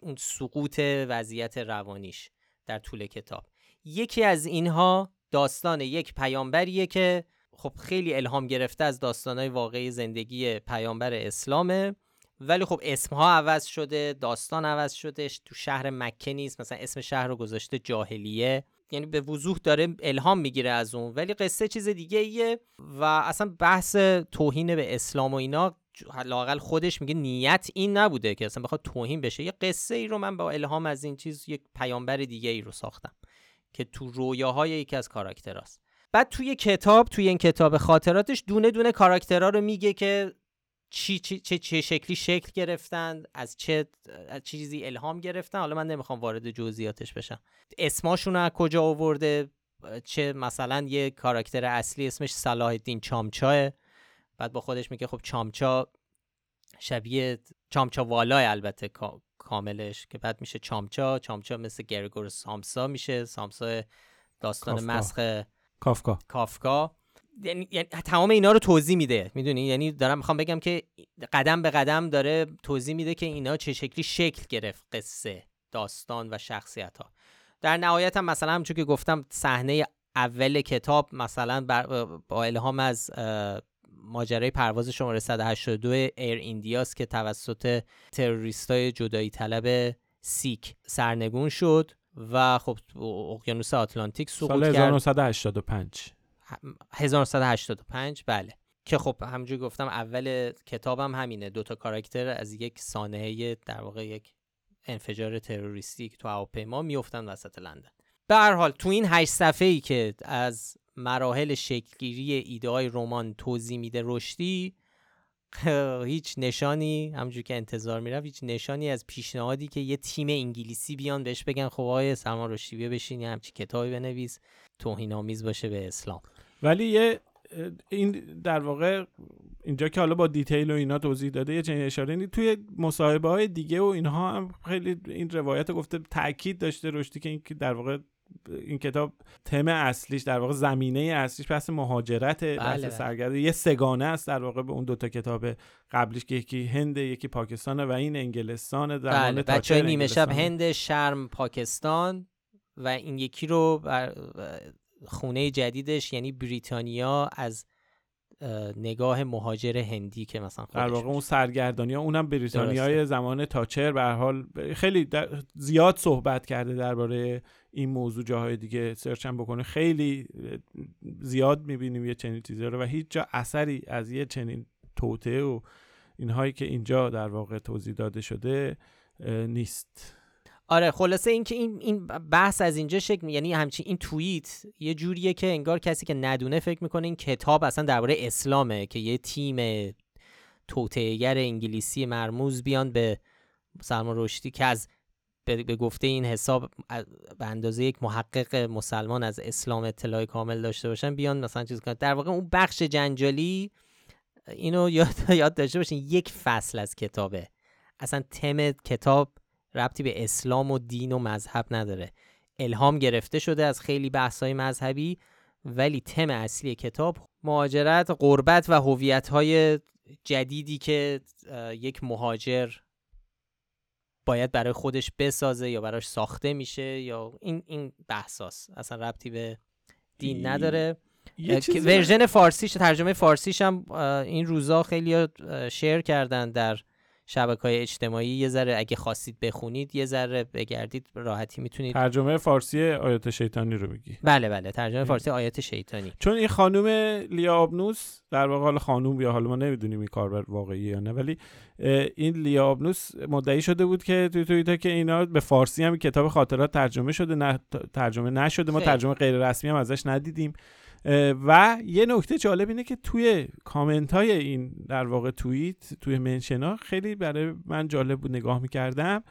اون سقوط وضعیت روانیش در طول کتاب. یکی از اینها داستان یک پیامبریه که خب خیلی الهام گرفته از داستانهای واقعی زندگی پیامبر اسلامه ولی خب اسمها عوض شده داستان عوض شده تو شهر مکه نیست مثلا اسم شهر رو گذاشته جاهلیه. یعنی به وضوح داره الهام می‌گیره از اون. ولی قصه چیز دیگه ایه و اصلا بحث توهین به اسلام و اینا لاقل خودش میگه نیت این نبوده که اصلا بخواد توهین بشه. یه قصه ای رو من با الهام از این چیز یک پیامبر دیگه ای رو ساختم که تو رویاهای یکی از کاراکتراست. بعد توی کتاب توی این کتاب خاطراتش دونه دونه کاراکترها رو میگه که چی چی چه, چه شکلی شکل گرفتن از چه از چیزی الهام گرفتن. حالا من نمی‌خوام وارد جزئیاتش بشم. اسماشون از کجا آورده؟ چه مثلا یه کاراکتر اصلی اسمش صلاح الدین چامچاه بعد با خودش میگه خب چامچا شبیه چامچا والای البته کاملش که بعد میشه چامچا چامچا مثل گرگور سامسا میشه سامسا داستان مسخ کافکا. کافکا. یعنی،, یعنی تمام اینا رو توضیح میده. می‌دونی؟ یعنی دارم می‌خوام بگم که قدم به قدم داره توضیح میده که اینا چه شکلی شکل گرفت قصه داستان و شخصیت ها در نهایت هم مثلا همچون که گفتم صحنه اول کتاب مثلا با الهام از ماجرای پرواز شماره 182 Air India س که توسط تروریستای جدایی طلب سیک سرنگون شد و خب اقیانوس آتلانتیک سقوط سال 1985 1985 بله. که خب همونجوری گفتم اول کتابم همینه. دوتا کاراکتر از یک سانحه در واقع یک انفجار تروریستی که تو هواپیما میفتن وسط لندن. به هر حال تو این هشت صفحه ای که از مراحل شکلگیری ایده های رمان توضیح میده رشدی هیچ نشانی همونجور که انتظار می‌رفت هیچ نشانی از پیشنهادی که یه تیم انگلیسی بیان بهش بگن خب آقای سلمان رشدی بیا بشین یه همچی کتابی بنویس توهین آمیز باشه به اسلام. ولی یه این در واقع اینجا که حالا با دیتیل و اینا توضیح داده یه چنین اشاره این توی مصاحبه های دیگه و اینها هم خیلی این روایت گفته تاکید داشته رشدی که این در واقع این کتاب تم اصلیش در واقع زمینه اصلیش بحث مهاجرت بحث بله سرگرده یه سگانه است در واقع به اون دوتا کتاب قبلیش که یکی هند یکی پاکستان و این انگلستان زمان بله. بچه نیمه شب هند شرم پاکستان و این یکی رو بر خونه جدیدش یعنی بریتانیا از نگاه مهاجر هندی که مثلا در واقع اون سرگردانی ها اونم بریتانیای زمان تاچر به حال خیلی زیاد صحبت کرده درباره این موضوع جاهای دیگه سرچ هم بکنه. خیلی زیاد می‌بینیم یه چنین چیزی رو و هیچ جا اثری از یه چنین توته و اینهایی که اینجا در واقع توضیح داده شده نیست. آره خلاصه اینکه این این بحث از اینجا شکل یعنی همچین این توییت یه جوریه که انگار کسی که ندونه فکر می‌کنه این کتاب اصلا درباره اسلامه که یه تیم توتهگر انگلیسی مرموز بیان به سلمان رشدی که از به گفته این حساب به اندازه یک محقق مسلمان از اسلام اطلاع کامل داشته باشن بیان مثلا چیز کنن. در واقع اون بخش جنجالی اینو یاد یاد داشته باشین یک فصل از کتابه. اصلا تم کتاب ربطی به اسلام و دین و مذهب نداره. الهام گرفته شده از خیلی بحث‌های مذهبی ولی تم اصلی کتاب مهاجرت قربت و هویت‌های جدیدی که یک مهاجر باید برای خودش بسازه یا براش ساخته میشه یا این این بحثاست. اصلا ربطی به دین نداره. ورژن فارسیش ترجمه فارسیش هم این روزا خیلی شیر کردن در شبکه های اجتماعی یه ذره اگه خواستید بخونید یه ذره بگردید راحتی می‌تونید. ترجمه فارسی آیات شیطانی رو میگی بله بله ترجمه فارسی آیات شیطانی. چون این خانم لیا آبنوس در واقع حالا خانوم یا حالا ما نمی‌دونیم این کار واقعی یا نه ولی این لیا آبنوس مدعی شده بود که توی توییتر که اینا به فارسی هم کتاب خاطرات ترجمه شده نه ترجمه نشده. ما ترجمه غیر رسمی هم ازش ندیدیم. و یه نکته جالب اینه که توی کامنت های این در واقع توییت توی منشنا خیلی برای من جالب بود نگاه می‌کردم.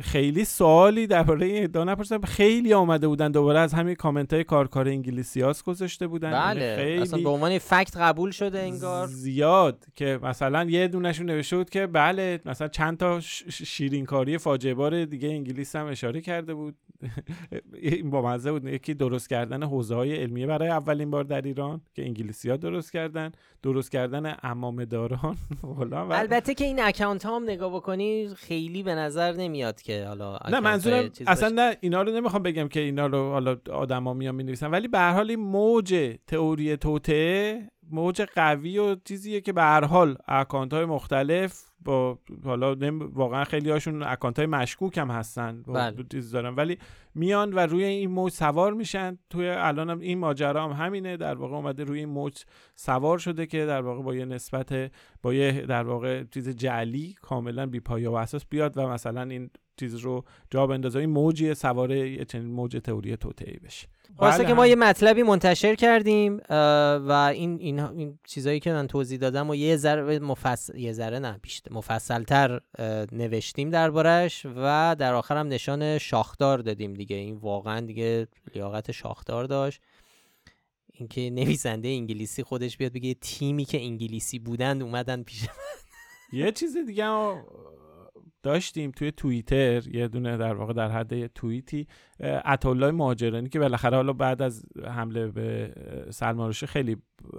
خیلی سوالی درباره این ادعا نپرسیدم خیلی آمده بودن دوباره از همین کامنت های کارکار انگلیسیاس گذاشته بودن. یعنی بله خیلی اصلا به عنوان فکت قبول شده انگار. زیاد که مثلا یه دونشون نوشته بود که بله مثلا چند تا شیرینکاری فاجعه بار دیگه انگلیس هم اشاره کرده بود. [laughs] این با مزه بود. یکی درست کردن حوزه های علمیه برای اولین بار در ایران که انگلیسی ها درست کردن. درست کردن امامه داران [laughs] البته که این اکانت ها هم نگاه بکنی خیلی به نظر نمیاد که حالا نه منظورم اصلا نه اینا رو نمی‌خوام بگم که اینا رو حالا آدما میان می‌نویسن ولی به هر حال این موج تئوری توته موج قوی و چیزیه که به هر حال اکانت های مختلف با حالا واقعا خیلی هاشون اکانت های مشکوک هم هستن بله. چیز دارن. ولی میان و روی این موج سوار میشن. توی الان هم این ماجرا هم همینه. در واقع اومده روی این موج سوار شده که در واقع با یه نسبت با یه در واقع چیز جعلی کاملا بی پایه و اساس بیاد و مثلا این چیز رو جا بندازه. این موجی سواره یه چنین موج تئوری توطئه‌ای بشه. واسه بله که ما. یه مطلبی منتشر کردیم و این این, این چیزایی که من توضیح دادم و یه ذره مفصل یه ذره نه بیشتر مفصلتر نوشتیم دربارش و در آخر هم نشان شاخدار دادیم دیگه. این واقعا دیگه لیاقت شاخدار داشت. اینکه نویسنده انگلیسی خودش بیاد بگه تیمی که انگلیسی بودند اومدن پیش یه چیز دیگه داشتیم توی توییتر یه دونه در واقع در حد توییتی عطالله مهاجرانی که بالاخره حالا بعد از حمله به سلمان رشدی خیلی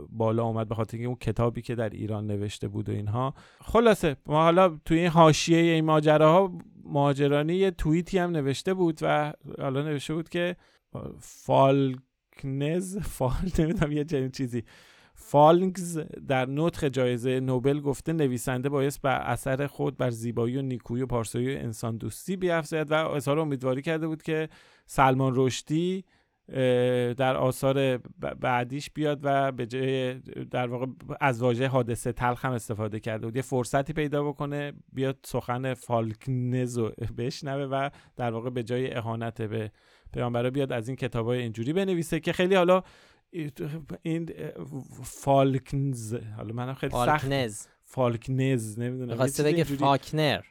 بالا اومد به خاطر اون کتابی که در ایران نوشته بود و اینها. خلاصه ما حالا توی این حاشیه این ماجراها مهاجرانی یه توییتی هم نوشته بود و حالا نوشته بود که فالکنز فال نمی‌دونم یه چنین چیزی. فالنگز در نطق جایزه نوبل گفته نویسنده بایست بر اثر خود بر زیبایی و نیکویی و پارسایی و انسان دوستی بیافزاید و اظهار امیدواری کرده بود که سلمان رشدی در آثار بعدیش بیاد و به جای در واقع از واژه حادثه تلخ هم استفاده کرده بود. یه فرصتی پیدا بکنه بیاد سخن فالکنز رو بشنوه و در واقع به جای اهانت به پیامبرا بیاد از این کتاب های اینجوری بنویسه که خیلی حالا این فالکنز حالا منم خیلی سخت فالکنز. فالکنز نمی‌دونم چیز بگه فاکنر.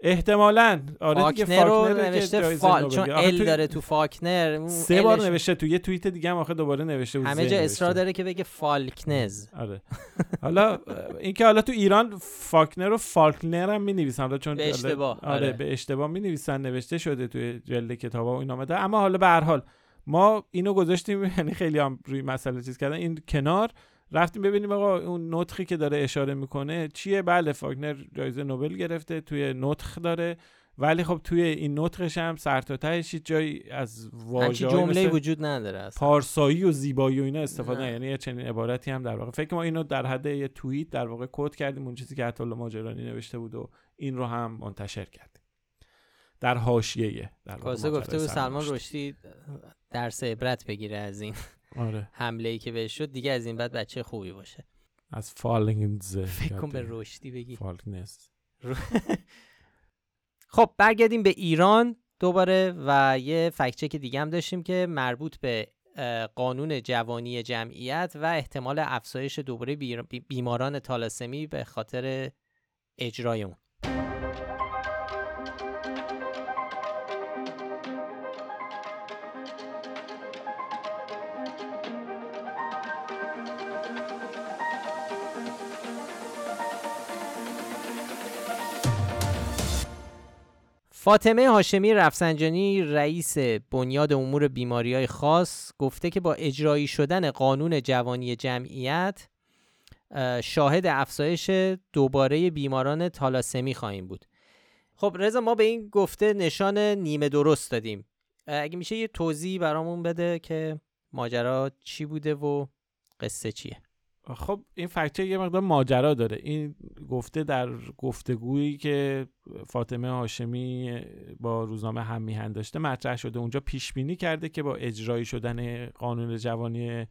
احتمالاً. آره فاکنر رو نوشته فال چون L داره تو فاکنر سه بار نوشته تو یه توییت دیگه هم آخه دوباره نوشته بود همه جا اصرار. داره که بگه فالکنز. آره. حالا اینکه حالا تو ایران فاکنر و فالکنر هم می نویسن حالا چون به اشتباه، آره, آره. به اشتباه می نویسن نوشته شده توی جلد کتاب و این آمده اما حالا به هر حال ما اینو گذاشتیم [laughs] یعنی خیلی هم روی مسئله چیز کردن. این کنار رفتیم ببینیم آقا اون نطقی که داره اشاره می‌کنه چیه؟ بله فاکنر جایزه نوبل گرفته توی نطق داره. ولی خب توی این نطقش هم سر تا تهش جایی از واژه‌ای جمله وجود نداره اصلا. پارسایی و زیبایی و اینا استفاده نه. یعنی یه چنین عبارتی هم در واقع. فکر ما اینو در حد یه توییت در واقع کد کردیم اون چیزی که عطا ماجرانی نوشته بود و این رو هم منتشر کردیم. در حاشیه در واقع گفته بود سلمان رشدی. درس عبرت بگیره از این [laughs] آره. حمله ای که بهش شد دیگه از این بعد بچه خوبی باشه. از فالینگز فکر کن به رشدی بگی. [laughs] خب برگردیم به ایران دوباره و یه فکچک دیگه هم داشتیم که مربوط به قانون جوانی جمعیت و احتمال افزایش دوباره بیماران تالاسمی به خاطر اجرای اون. فاطمه هاشمی رفسنجانی رئیس بنیاد امور بیماری های خاص گفته که با اجرایی شدن قانون جوانی جمعیت اه، شاهد افزایش دوباره بیماران تالاسمی خواهیم بود. خب رضا ما به این گفته نشان نیمه درست دادیم. اگه میشه یه توضیح برامون بده که ماجرا چی بوده و قصه چیه؟ خب این فکچه یه مقدار ماجرا داره. این گفته در گفتگویی که فاطمه هاشمی با روزنامه هم میهن داشته مطرح شده اونجا پیش بینی کرده که با اجرایی شدن قانون جوانی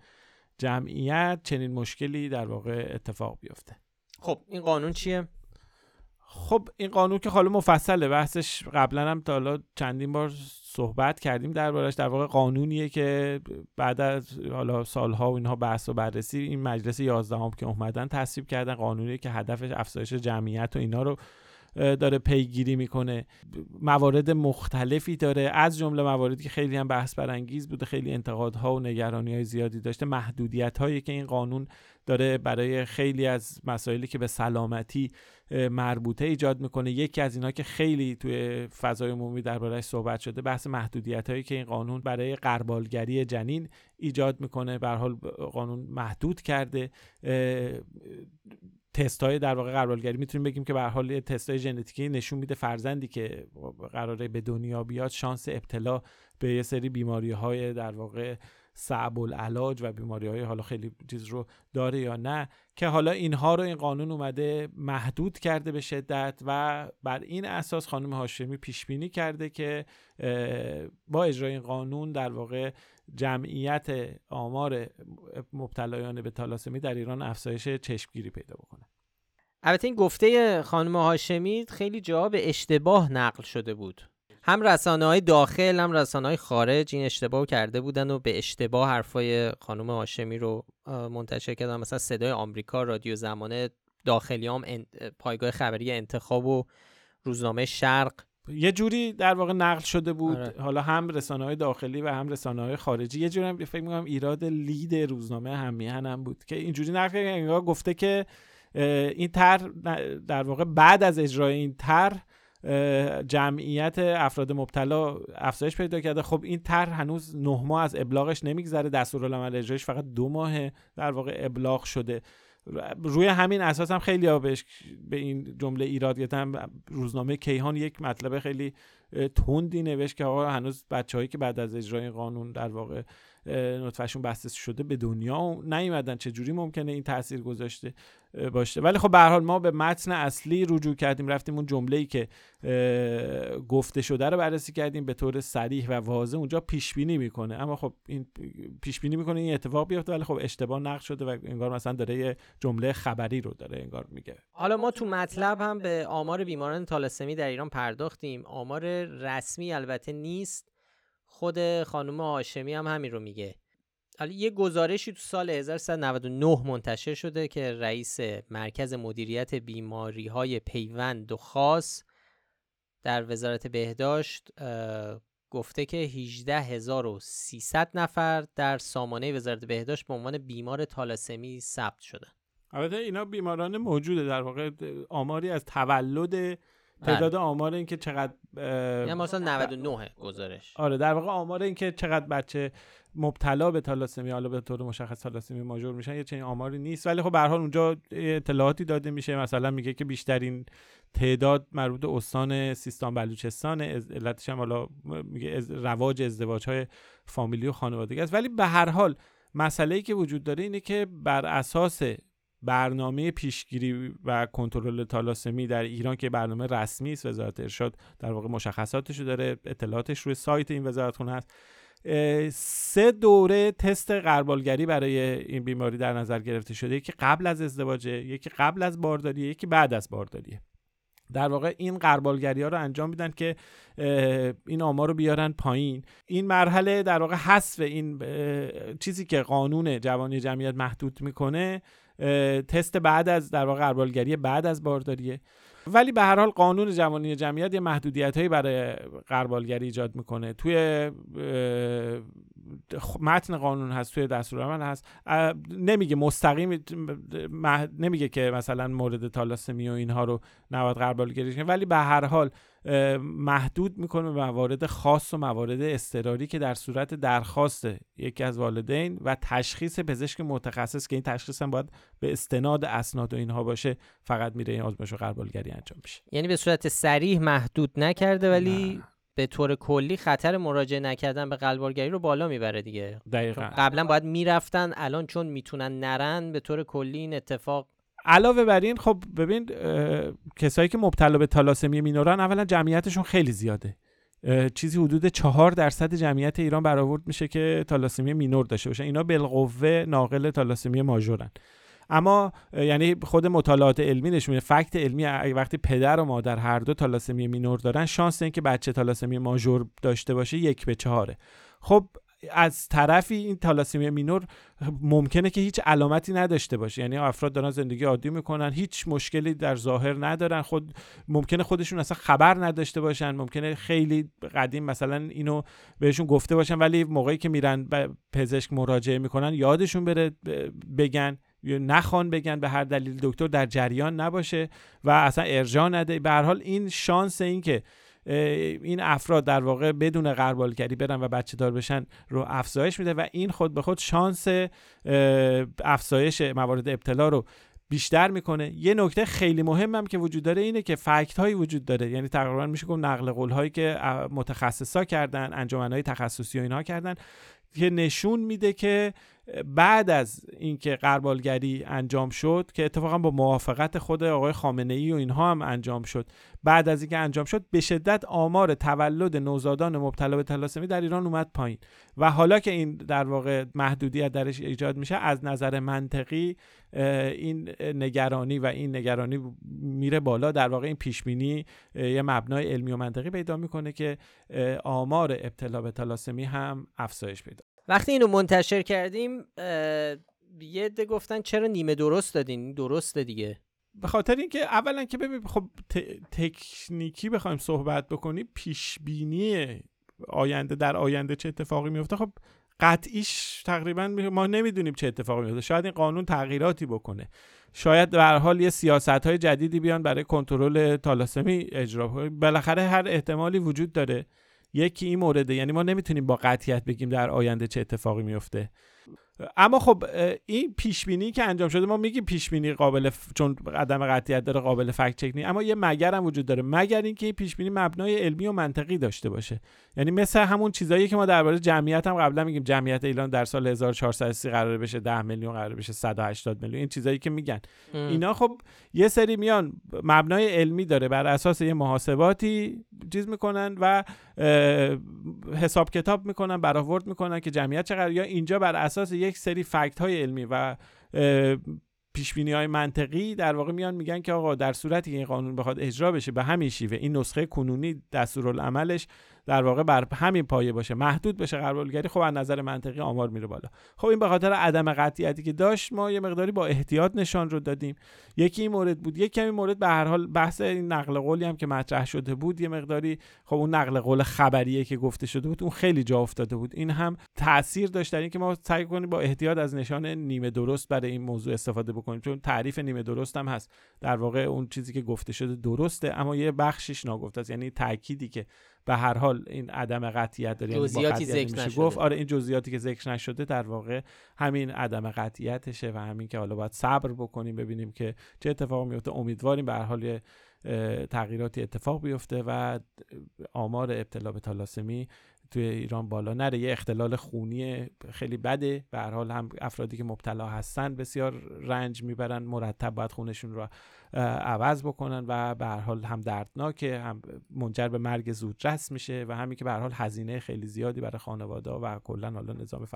جمعیت چنین مشکلی در واقع اتفاق بیفته. خب این قانون چیه؟ خب این قانون که حالا مفصله. بحثش قبلا هم تا حالا چندین بار صحبت کردیم دربارش. در واقع قانونیه که بعد از حالا سالها و اینها بحث و بررسی این مجلس 11 هم که اومدن تصویب کردن قانونیه که هدفش افزایش جمعیت و اینا رو داره پیگیری می‌کنه. موارد مختلفی داره. از جمله مواردی که خیلی هم بحث برانگیز بوده خیلی انتقادها و نگرانی های زیادی داشته. محدودیت هایی که این قانون داره برای خیلی از مسائلی که به سلامتی مربوطه ایجاد می‌کنه. یکی از اینا که خیلی توی فضای عمومی دربارهش صحبت شده بحث محدودیت هایی که این قانون برای قربالگری جنین ایجاد می‌کنه. به حال قانون محدود کرده. تست های در واقع قربالگری. می‌تونیم بگیم که به حال تست های ژنتیکی نشون میده فرزندی که قراره به دنیا بیاد شانس ابتلا به یه سری بیماری های در واقع صعب العلاج و بیماری های حالا خیلی چیز رو داره یا نه که حالا اینها رو این قانون اومده محدود کرده به شدت و بر این اساس خانم هاشمی پیش بینی کرده که با اجرای این قانون در واقع جمعیت آمار مبتلایان به تالاسمی در ایران افزایش چشمگیری پیدا بکنه. البته این گفته خانم هاشمی خیلی جا به اشتباه نقل شده بود. هم رسانه های داخل هم رسانه های خارج این اشتباه کرده بودن و به اشتباه حرفای خانم هاشمی رو منتشر کردن. مثلا صدای آمریکا رادیو زمانه داخلی هم پایگاه خبری انتخاب و روزنامه شرق. یه جوری در واقع نقل شده بود. آره. حالا هم رسانه های داخلی و هم رسانه های خارجی. یه جوری هم فکر می‌کنم ایراد لید روزنامه همیهن هم بود که اینجوری نقل انگار گفته که این تر در واقع بعد از اجرای این تر جمعیت افراد مبتلا افزایش پیدا کرده. خب این تر هنوز نه ماه از ابلاغش نمیگذره. دستورالعمل اجرایش فقط دو ماه در واقع ابلاغ شده. روی همین اساس هم خیلی ها به این جمله ایراد گرفتن. روزنامه کیهان یک مطلب خیلی تندی نوشت که آقا هنوز بچههایی که بعد از اجرای قانون در واقع نطفهشون بسته شده به دنیا نیومدن. چه جوری ممکنه این تاثیر گذاشته باشه؟ ولی خب به حال ما به متن اصلی رجوع کردیم رفتیم اون جمله ای که گفته شده رو بررسی کردیم به طور صریح و واضح. اونجا پیش بینی می‌کنه. اما خب این پیش بینی می‌کنه این اتفاق بیفته ولی خب اشتباه نقل شده و انگار مثلا داره یه جمله خبری رو داره انگار میگه. حالا ما تو مطلب هم به آمار بیماران تالاسمی در ایران پرداختیم. آمار رسمی البته نیست خود خانم هاشمی هم همین رو میگه یه گزارشی تو سال 1399 منتشر شده که رئیس مرکز مدیریت بیماری های پیوند و خاص در وزارت بهداشت گفته که 18300 نفر در سامانه وزارت بهداشت به عنوان بیمار تالاسمی ثبت شده. البته اینا بیماران موجوده در واقع آماری از تولد تعداد بله. آمار این که چقدر یعنی مثلا 99 گزارش. آره در واقع آمار این که چقدر بچه مبتلا به تالاسمی حالا به طور مشخص تالاسمی ماژور میشن یه چنین آماری نیست. ولی خب به حال اونجا اطلاعاتی داده میشه. مثلا میگه که بیشترین تعداد مربوط به استان سیستان بلوچستان علتش هم حالا میگه از رواج ازدواج های فامیلی و خانوادگی است. ولی به هر حال مسئله ای که وجود داره اینه که بر اساس برنامه پیشگیری و کنترل تالاسمی در ایران که برنامه رسمی است وزارت ارشاد در واقع مشخصاتش رو داره اطلاعاتش روی سایت این وزارتخونه هست. سه دوره تست قربالگری برای این بیماری در نظر گرفته شده. یکی قبل از ازدواجه یکی قبل از بارداری یکی بعد از بارداریه. در واقع این قربالگری ها رو انجام میدن که این آمار رو بیارن پایین. این مرحله در واقع حذف این چیزی که قانون جوانی جمعیت محدود می‌کنه تست بعد از در واقع قربالگری بعد از بارداریه. ولی به هر حال قانون جوانی جمعیت یه محدودیت هایی برای قربالگری ایجاد می‌کنه. توی متن قانون هست توی دستورالعمل هست. نمیگه مستقیم نمیگه که مثلا مورد تالاسمی و اینها رو نباید قربالگری کنه ولی به هر حال محدود می‌کنه به موارد خاص و موارد اضطراری که در صورت درخواست یکی از والدین و تشخیص پزشک متخصص که این تشخیص هم باید به استناد اسناد و اینها باشه فقط میره این آزمایش و قربالگری انجام بشه یعنی به صورت سریح محدود نکرده ولی به طور کلی خطر مراجعه نکردن به قلبارگری رو بالا می‌بره دیگه. دقیقا. قبلا باید می‌رفتن الان چون می‌تونن نرن به طور کلی این اتفاق علاوه بر این خب ببین کسایی که مبتلا به تالاسمی مینورن اولا جمعیتشون خیلی زیاده. چیزی حدود چهار درصد جمعیت ایران برآورد میشه که تالاسمی مینور داشته باشن اینا بالقوه ناقل تالاسمی ماژورن. اما یعنی خود مطالعات علمی نشون میده فکت علمی وقتی پدر و مادر هر دو تالاسمی مینور دارن شانس اینکه بچه تالاسمی ماژور داشته باشه یک به چهاره خب از طرفی این تالاسیمی مینور ممکنه که هیچ علامتی نداشته باشه. یعنی افراد دارن زندگی عادی می‌کنن هیچ مشکلی در ظاهر ندارن. خود ممکنه خودشون اصلا خبر نداشته باشن ممکنه خیلی قدیم مثلا اینو بهشون گفته باشن ولی موقعی که میرن به پزشک مراجعه می‌کنن یادشون بره بگن. نخوان بگن به هر دلیل دکتر در جریان نباشه و اصلا ارجاع نده. به هر حال این شانس این که این افراد در واقع بدون قربالگری برن و بچه دار بشن رو افزایش میده و این خود به خود شانس افزایش موارد ابتلا رو بیشتر می‌کنه. یه نکته خیلی مهمم که وجود داره اینه که فکت هایی وجود داره. یعنی تقریبا میشه گفت نقل قول هایی که متخصصا کردن انجمن های تخصصی و اینها کردن که نشون میده که بعد از اینکه قربالگری انجام شد که اتفاقا با موافقت خود آقای خامنه ای و اینها هم انجام شد. بعد از اینکه انجام شد به شدت آمار تولد نوزادان مبتلا به تلاسمی در ایران اومد پایین. و حالا که این در واقع محدودیت درش ایجاد میشه از نظر منطقی این نگرانی و این نگرانی میره بالا. در واقع این پیش بینی یه مبنای علمی و منطقی پیدا می‌کنه که آمار ابتلا به تلاسمی هم افزایش پیدا وقتی اینو منتشر کردیم یه ده گفتن چرا نیمه درست دادین؟ درسته دیگه. به خاطر اینکه اولا که ببین خب تکنیکی بخوایم صحبت بکنیم پیش بینی آینده در آینده چه اتفاقی میفته خب قطعیش تقریبا ما نمی‌دونیم چه اتفاقی میفته شاید این قانون تغییراتی بکنه. شاید به هر حال یه سیاست های جدیدی بیان برای کنترل تالاسمی اجرا بالاخره هر احتمالی وجود داره. یکی این مورده. یعنی ما نمی‌تونیم با قطعیت بگیم در آینده چه اتفاقی میفته اما خب این پیش بینی که انجام شده ما میگیم پیش بینی قابل چون عدم قطعیت داره قابل فکت چک اما یه مگر هم وجود داره. مگر اینکه این پیش بینی مبنای علمی و منطقی داشته باشه. یعنی مثل همون چیزایی که ما درباره جمعیت هم قبلا میگیم. جمعیت ایران در سال 1430 قرار بشه 10 میلیون قرار بشه 180 میلیون. این چیزایی که میگن. اینا خب یه سری میان مبنای علمی داره. بر اساس یه محاسباتی چیز می‌کنن و حساب کتاب می‌کنن برآورد می‌کنن که جمعیت چقدر. یا اینجا بر اساس یک سری فکت های علمی و پیش های منطقی در واقع میان میگن که آقا در صورتی که این قانون بخواد اجرا بشه به همین شیوه این نسخه کنونی دستورالعملش در واقع بر همین پایه باشه محدود بشه قربالگری خب از نظر منطقی آمار میره بالا. خب این به خاطر عدم قطعیتی که داشت ما یه مقداری با احتیاط نشان رو دادیم. یکی این مورد بود یک کمی مورد به هر حال بحث این نقل قولی هم که مطرح شده بود یه مقداری خب اون نقل قول خبریه که گفته شده بود اون خیلی جا افتاده بود. این هم تاثیر داشت در اینکه ما سعی کنیم با احتیاط از نشان نیمه درست برای این موضوع استفاده بکنیم. چون تعریف نیمه درست هم هست. در واقع اون چیزی که گفته شده درسته اما یه بخشش ناگفته است. یعنی تأکیدی که به هر حال این عدم قطعیت داره یعنی جزئیاتی ذکر نشده. گفت آره این جزئیاتی که ذکر نشده در واقع همین عدم قطعیتشه و همین که حالا باید صبر بکنیم ببینیم که چه اتفاق میفته. امیدواریم به هر حال تغییراتی اتفاق بیفته و آمار ابتلا به تالاسمی توی ایران بالا نره. یه اختلال خونی خیلی بده. به هر حال هم افرادی که مبتلا هستن بسیار رنج می‌برن. مرتب باید خونشون رو عوض بکنن و به هر حال هم دردناکه هم منجر به مرگ زودرس میشه و همین که به هر حال هزینه خیلی زیادی برای خانواده و کلا حالا نظام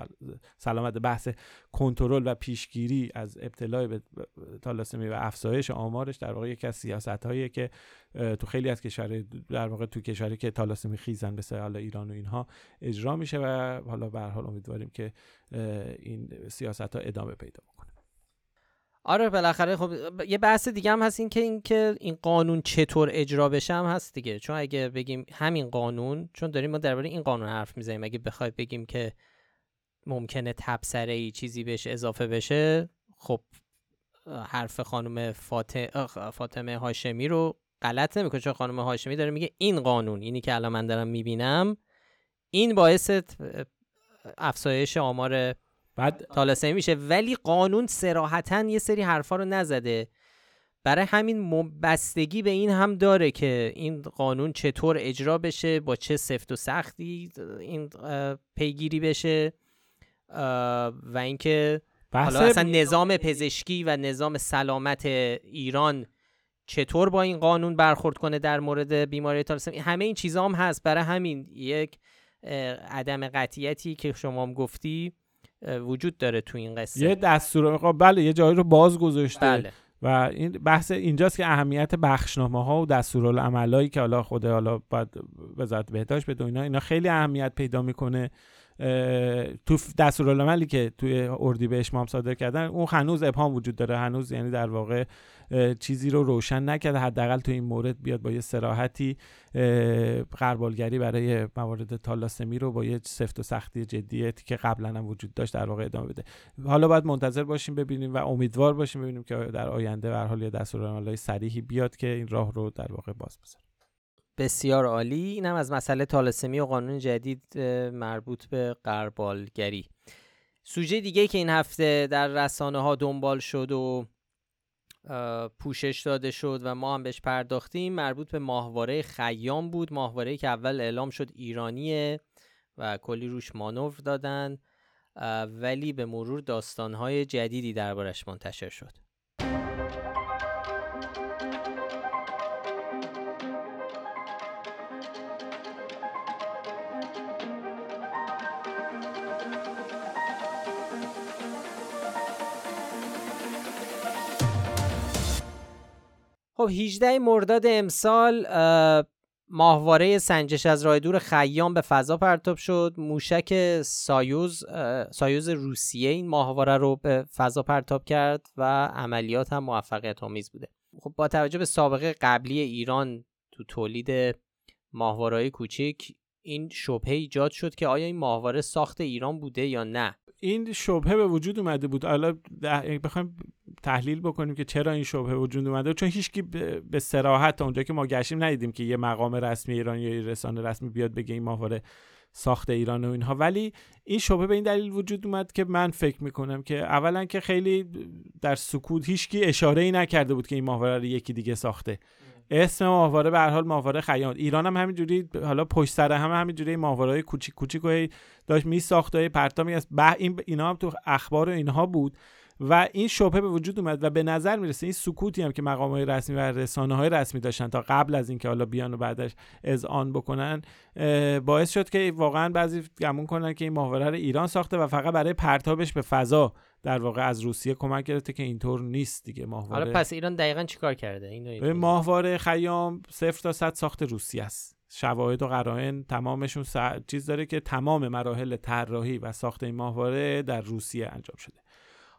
سلامت بحث کنترل و پیشگیری از ابتلا به تالاسمی و افزایش آمارش در واقع یکی از سیاست هایی که تو خیلی از کشور در واقع تو کشوری که تالاسمی خیزن به حالا ایران و اینها اجرا میشه و حالا به هر حال امیدواریم که این سیاست ها ادامه پیدا بکنه. آره بالاخره خب یه بحث دیگه هم هست این که این که این قانون چطور اجرا بشه هم هست دیگه. چون اگه بگیم همین قانون چون داریم ما درباره این قانون حرف می‌زنیم. اگه بخواید بگیم که ممکنه تبصره ای چیزی بهش اضافه بشه خب حرف خانم فاطمه هاشمی رو غلط نمی‌کنه. چون خانم هاشمی داره میگه این قانون اینی که الان من دارم می‌بینم این باعث افزایش آمار بعد تالاسمی میشه. ولی قانون سراحتا یه سری حرفا رو نزده. برای همین بستگی به این هم داره که این قانون چطور اجرا بشه با چه سفت و سختی این پیگیری بشه و اینکه حالا اصلا نظام پزشکی و نظام سلامت ایران چطور با این قانون برخورد کنه در مورد بیماری تالاسمی همه این چیزا هم هست. برای همین یک عدم قطعیتی که شما هم گفتی. وجود داره تو این قصه. یه دستور بله یه جایی رو باز گذاشته بله. و این بحث اینجاست که اهمیت بخشنامه ها و دستورالعملایی که حالا خود حالا باید وزارت بهداشت بده اینا اینا خیلی اهمیت پیدا می‌کنه. تو دستورالعملی که توی اردیبهشت مام صادر کردن اون هنوز ابهام وجود داره. هنوز یعنی در واقع چیزی رو روشن نکرده. حداقل تو این مورد بیاد با یه سراحتی قربالگری برای موارد تالاسمی رو با یه سفت و سختی جدیتی که قبلا هم وجود داشت در واقع ادامه بده. حالا باید منتظر باشیم ببینیم و امیدوار باشیم ببینیم که در آینده به حال یه دستورالعملای صریحی بیاد که این راه رو در واقع باز بذاره. بسیار عالی. اینم از مسئله تالسمی و قانون جدید مربوط به قربالگری. سوژه دیگه که این هفته در رسانه ها دنبال شد و پوشش داده شد و ما هم بهش پرداختیم مربوط به ماهواره خیام بود. ماهواره که اول اعلام شد ایرانیه و کلی روش مانور دادن ولی به مرور داستانهای جدیدی دربارش منتشر شد. خب 18 مرداد امسال ماهواره سنجش از راه دور خیام به فضا پرتاب شد. موشک سایوز سایوز روسیه این ماهواره رو به فضا پرتاب کرد و عملیات هم موفقیت آمیز بوده. خب با توجه به سابقه قبلی ایران تو تولید ماهواره‌های کوچیک این شبهه ایجاد شد که آیا این ماهواره ساخت ایران بوده یا نه؟ این شبهه به وجود اومده بود. حالا بخوایم تحلیل بکنیم که چرا این شبهه وجود اومده. چون هیچکی به سراحت اونجا که ما گشتیم ندیدیم که یه مقام رسمی ایران یا رسانه رسمی بیاد بگه این ماهواره ساخت ایران و اینها. ولی این شبه به این دلیل وجود اومد که من فکر می‌کنم که اولا که خیلی در سکوت هیچکی اشاره ای نکرده بود که این ماهواره یکی دیگه ساخته. اسم ماهواره به هر حال ماهواره خیام ایران هم همینجوری حالا پشت سر هم همینجوری ماهواره کوچیک کوچیک داشت می ساخت و پرتا می این اینا هم تو اخبار و اینها بود. و این شبهه به وجود اومد و به نظر می‌رسه این سکوتی هم که مقام های رسمی و رسانه های رسمی داشتن تا قبل از اینکه حالا بیان و بعدش آن بکنن باعث شد که واقعا بعضی گمون کنن که این ماهواره رو ایران ساخته و فقط برای پرتابش به فضا در واقع از روسیه کمک گرفته که اینطور نیست دیگه ماهواره. حالا پس ایران دقیقا چیکار کرده؟ اینو ماهواره خیام صفر تا صد ساخت روسیه است. شواهد و قرائن تمامشون چیز داره که تمام مراحل طراحی و ساخت این ماهواره در روسیه انجام شده.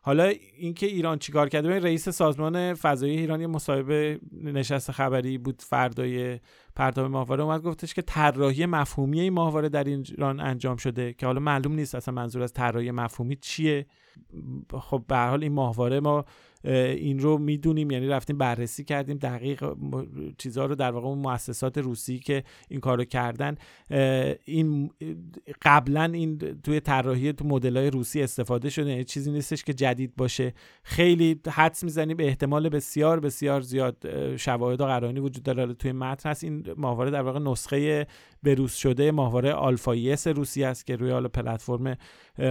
حالا اینکه ایران چیکار کرده؟ رئیس سازمان فضایی ایران یه مصاحبه نشست خبری بود فردای پرتاب ماهواره اومد گفتش که طراحی مفهومی این ماهواره در ایران انجام شده که حالا معلوم نیست اصلا منظور از طراحی مفهومی چیه. خب به حال این ماهواره ما این رو می‌دونیم یعنی رفتیم بررسی کردیم دقیق چیزها رو در واقع اون مؤسسات روسی که این کارو کردن این قبلا این توی طراحی تو های روسی استفاده شده. یعنی چیزی نیستش که جدید باشه. خیلی حدس می‌زنیم به احتمال بسیار بسیار زیاد شواهد و قرائنی وجود داره. توی متن هست این ماهواره در واقع نسخه بروز شده ماهواره آلفایس روسی است که روی حالا پلتفرم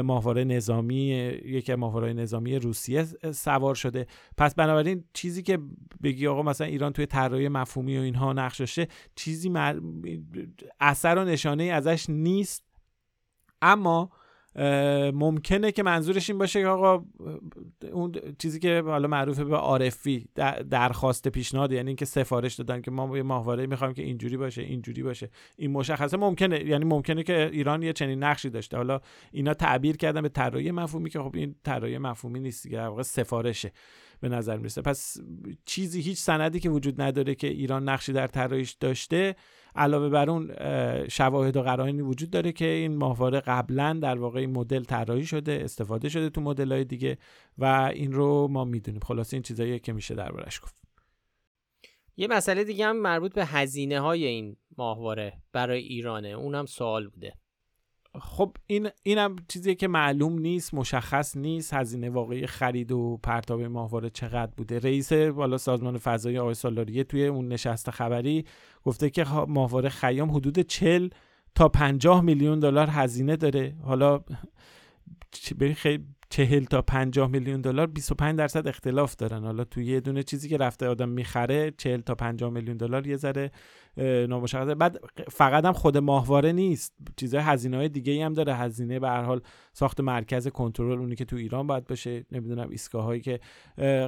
ماهواره نظامی یکی ماهواره نظامی روسیه سوار شده. پس بنابراین چیزی که بگی آقا مثلا ایران توی طراحی مفهومی و اینها نقش داشته چیزی اثر و نشانه ازش نیست. اما ممکنه که منظورش این باشه که آقا اون چیزی که حالا معروفه به عارفی درخواست پیشنهاد یعنی اینکه سفارش دادن که ما یه ماهواره می‌خوایم که اینجوری باشه اینجوری باشه. این مشخصه ممکنه یعنی ممکنه که ایران یه چنین نقشی داشته. حالا اینا تعبیر کردن به طراحی مفهومی که خب این طراحی مفهومی نیست دیگه واقع سفارشه به نظر می‌رسه. پس چیزی هیچ سندی که وجود نداره که ایران نقشی در طراحیش داشته علاوه بر اون شواهد و قرائنی وجود داره که این ماهواره قبلا در واقع این مدل طراحی شده استفاده شده تو مدل های دیگه و این رو ما می‌دونیم. خلاصه این چیزایی که میشه دربارش گفت. یه مسئله دیگه هم مربوط به هزینه های این ماهواره برای ایرانه. اونم سوال بوده. خب این اینم چیزیه که معلوم نیست مشخص نیست هزینه واقعی خرید و پرتاب ماهواره چقدر بوده. رئیس بالا سازمان فضایی آقای سالاریه توی اون نشست خبری گفته که ماهواره خیام حدود 40 تا 50 میلیون دلار هزینه داره. حالا خیلی چهل تا 50 میلیون دلار 25 درصد اختلاف دارن. حالا توی یه دونه چیزی که رفته آدم می‌خره 40 تا 50 میلیون دلار یه ذره نامشخصه. بعد فقط هم خود ماهواره نیست. چیزای هزینه های دیگه هم داره. هزینه به هر حال ساخت مرکز کنترل اونی که تو ایران باید باشه نمی‌دونم ایستگاه هایی که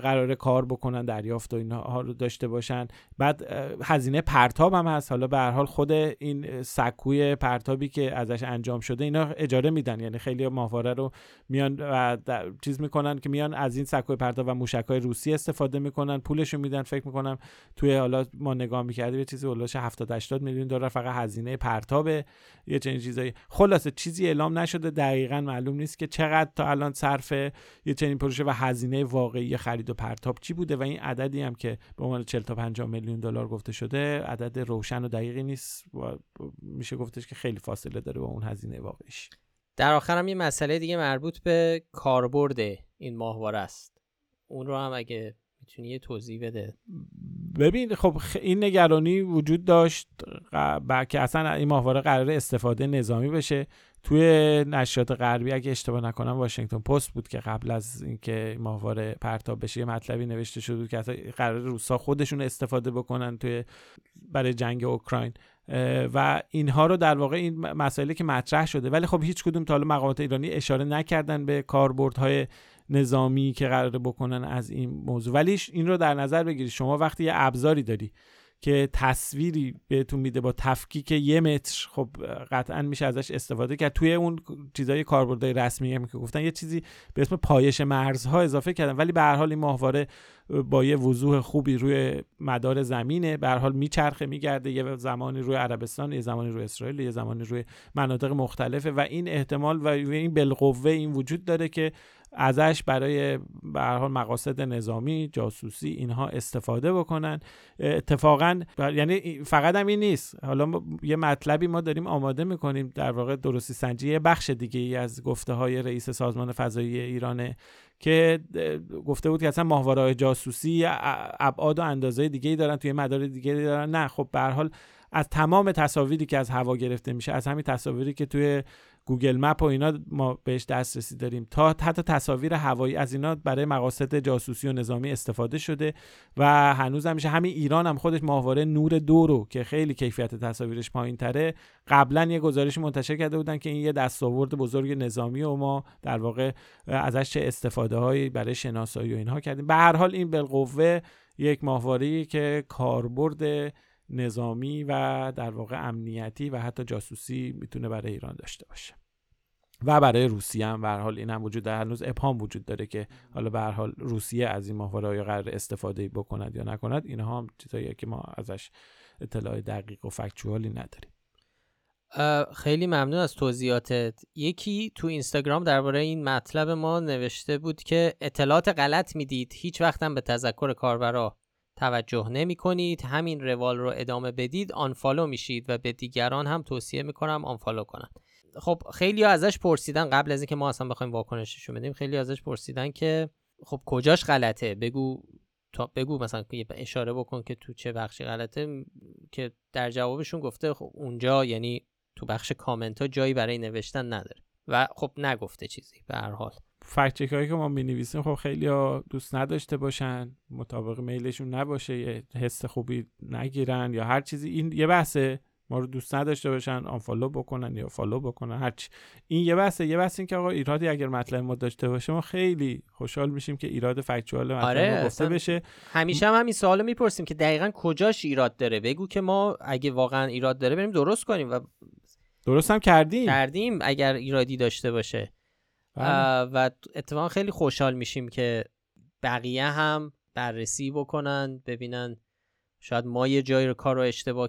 قرار کار بکنن دریافت و اینها رو داشته باشن. بعد هزینه پرتاب هم هست. حالا به هر حال خود این سکوی پرتابی که ازش انجام شده اینا اجاره میدن. یعنی خیلی ماهواره رو میان و چیز می‌کنن که میان از این سکوی پرتاب و موشک های روسی استفاده می‌کنن. پولشو میدن. فکر می‌کنم توی حالا ما نگاه می‌کردیم یه چیزی 70 80 میلیون دلار فقط هزینه پرتاب یه چنین چیزایی. خلاصه چیزی اعلام نشده. دقیقا معلوم نیست که چقدر تا الان صرف یه چنین پروژه و هزینه واقعی خرید و پرتاب چی بوده و این عددی هم که به عنوان 40 تا 50 میلیون دلار گفته شده عدد روشن و دقیقی نیست. و میشه گفتش که خیلی فاصله داره با اون هزینه واقعیش. در آخر هم یه مسئله دیگه مربوط به کاربرد این ماهواره است. اون رو هم اگه می‌تونی یه توضیح بده؟ ببین خب این نگرانی وجود داشت که اصلا این ماهواره قرار استفاده نظامی بشه. توی نشریات غربی اگه اشتباه نکنم واشنگتن پست بود که قبل از اینکه ماهواره پرتاب بشه یه مطلبی نوشته شده که قرار روسا خودشون استفاده بکنن توی برای جنگ اوکراین. و اینها رو در واقع این مسائلی که مطرح شده. ولی خب هیچ کدوم تا حالا مقامات ایرانی اشاره نکردن به کاربردهای نظامی که قراره بکنن از این موضوع. ولی این رو در نظر بگیرید. شما وقتی یه ابزاری داری که تصویری بهتون میده با تفکیک یه متر خب قطعا میشه ازش استفاده کرد. توی اون چیزای کاربردهای رسمی هم که گفتن یه چیزی به اسم پایش مرزها اضافه کردن. ولی به هر حال این ماهواره با یه وضوح خوبی روی مدار زمینه. به حال میچرخه میگرده. یه زمانی روی عربستان یه زمانی روی اسرائیل یه زمانی روی مناطق مختلفه و این احتمال و این بالقوه این وجود داره که ازش برای به حال مقاصد نظامی جاسوسی اینها استفاده بکنن. اتفاقا یعنی فقط هم این نیست. حالا یه مطلبی ما داریم آماده می‌کنیم. در واقع درستی سنجی یه بخش دیگه ای از گفته های رئیس سازمان فضایی ایرانه که گفته بود که اصلا ماهواره جاسوسی ابعاد و اندازه دیگه ای دارن توی مدار دیگه ای دارن. نه خب به حال از تمام تصاویری که از هوا گرفته میشه از همین تصاویری که توی گوگل مپ و اینا ما بهش دسترسی داریم. تا حتی تصاویر هوایی از اینا برای مقاصد جاسوسی و نظامی استفاده شده و هنوز میشه. همین ایران هم خودش ماهواره نور دو رو که خیلی کیفیت تصاویرش پایین تره قبلا یه گزارش منتشر کرده بودن که این یه دستاورد بزرگ نظامی و ما در واقع ازش چه استفاده هایی برای شناسایی و اینها کردیم. به هر حال این بالقوه یک ماهواره که کاربرد نظامی و در واقع امنیتی و حتی جاسوسی می‌تونه برای ایران داشته باشه. و برای روسیه هم به حال این هم وجود داره. هنوز ابهام وجود داره که حالا به حال روسیه از این ماهواره قرار استفاده بکند یا نکند. اینها هم چیزاییه که ما ازش اطلاع دقیق و فکچوالی نداریم. خیلی ممنون از توضیحاتت. یکی تو اینستاگرام درباره این مطلب ما نوشته بود که اطلاعات غلط می‌دید. هیچ وقتم به تذکر کاربرا توجه نمی کنید همین روال رو ادامه بدید. آنفالو میشید و به دیگران هم توصیه می‌کنم آنفالو کنن. خب خیلی ازش پرسیدن قبل از اینکه ما اصلا بخوایم واکنششون بدیم خیلی ازش پرسیدن که خب کجاش غلطه؟ بگو تا بگو مثلا اشاره بکن که تو چه بخشی غلطه. که در جوابشون گفته خب اونجا یعنی تو بخش کامنت ها جایی برای نوشتن نداره. و خب نگفته چیزی به هر حال. fact هایی که ما می نویسیم خب خیلی ها دوست نداشته باشن مطابق میلشون نباشه یه حس خوبی نگیرن یا هر چیزی. این یه بحثه ما رو دوست نداشته باشن unfollow بکنن یا follow بکنن هرچی این یه بحثه. یه بحث این که آقا ایرادی اگر مطلب ما داشته باشه ما خیلی خوشحال میشیم که ایراد factual مطلب آره گفته بشه. همیشه هم همین سوالو می‌پرسیم که دقیقا کجاش ایراد داره؟ بگو که ما اگه واقعا ایراد داره بریم درست کنیم و درست هم کردیم. کردیم اگر ایرادی داشته باشه. و اتفاقا خیلی خوشحال میشیم که بقیه هم بررسی بکنن ببینن شاید ما یه جایی رو کار رو اشتباه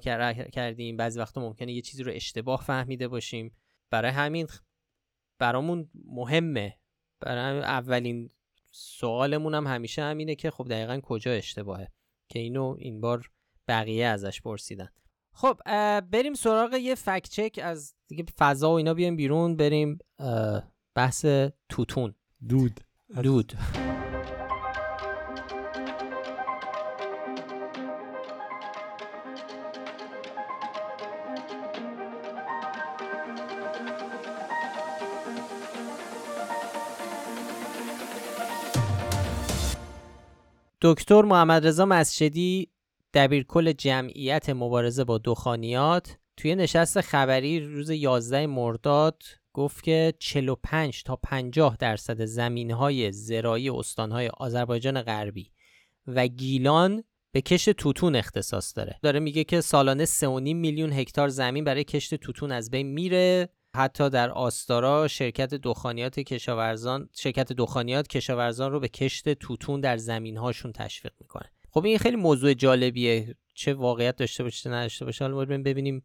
کردیم بعضی وقتا ممکنه یه چیزی رو اشتباه فهمیده باشیم. برای همین برامون مهمه. برای اولین سوالمون هم همیشه همینه که خب دقیقا کجا اشتباهه که اینو این بار بقیه ازش پرسیدن. خب بریم سراغ یه فکت چک از دیگه فضا و اینا بیایم بیرون بریم بحث توتون. دود. دود. دکتر محمد رضا مسجدی دبیرکل جمعیت مبارزه با دخانیات توی نشست خبری روز 11 مرداد گفت که 45 تا 50 درصد زمین های زراعی استانهای آذربایجان غربی و گیلان به کشت توتون اختصاص داره. داره میگه که سالانه 3.5 میلیون هکتار زمین برای کشت توتون از بین میره. حتی در آستارا شرکت دخانیات کشاورزان شرکت دخانیات کشاورزان رو به کشت توتون در زمین هاشون تشویق می‌کنه. خب این خیلی موضوع جالبیه. چه واقعیت داشته باشه چه نداشته باشه. حالا ببینیم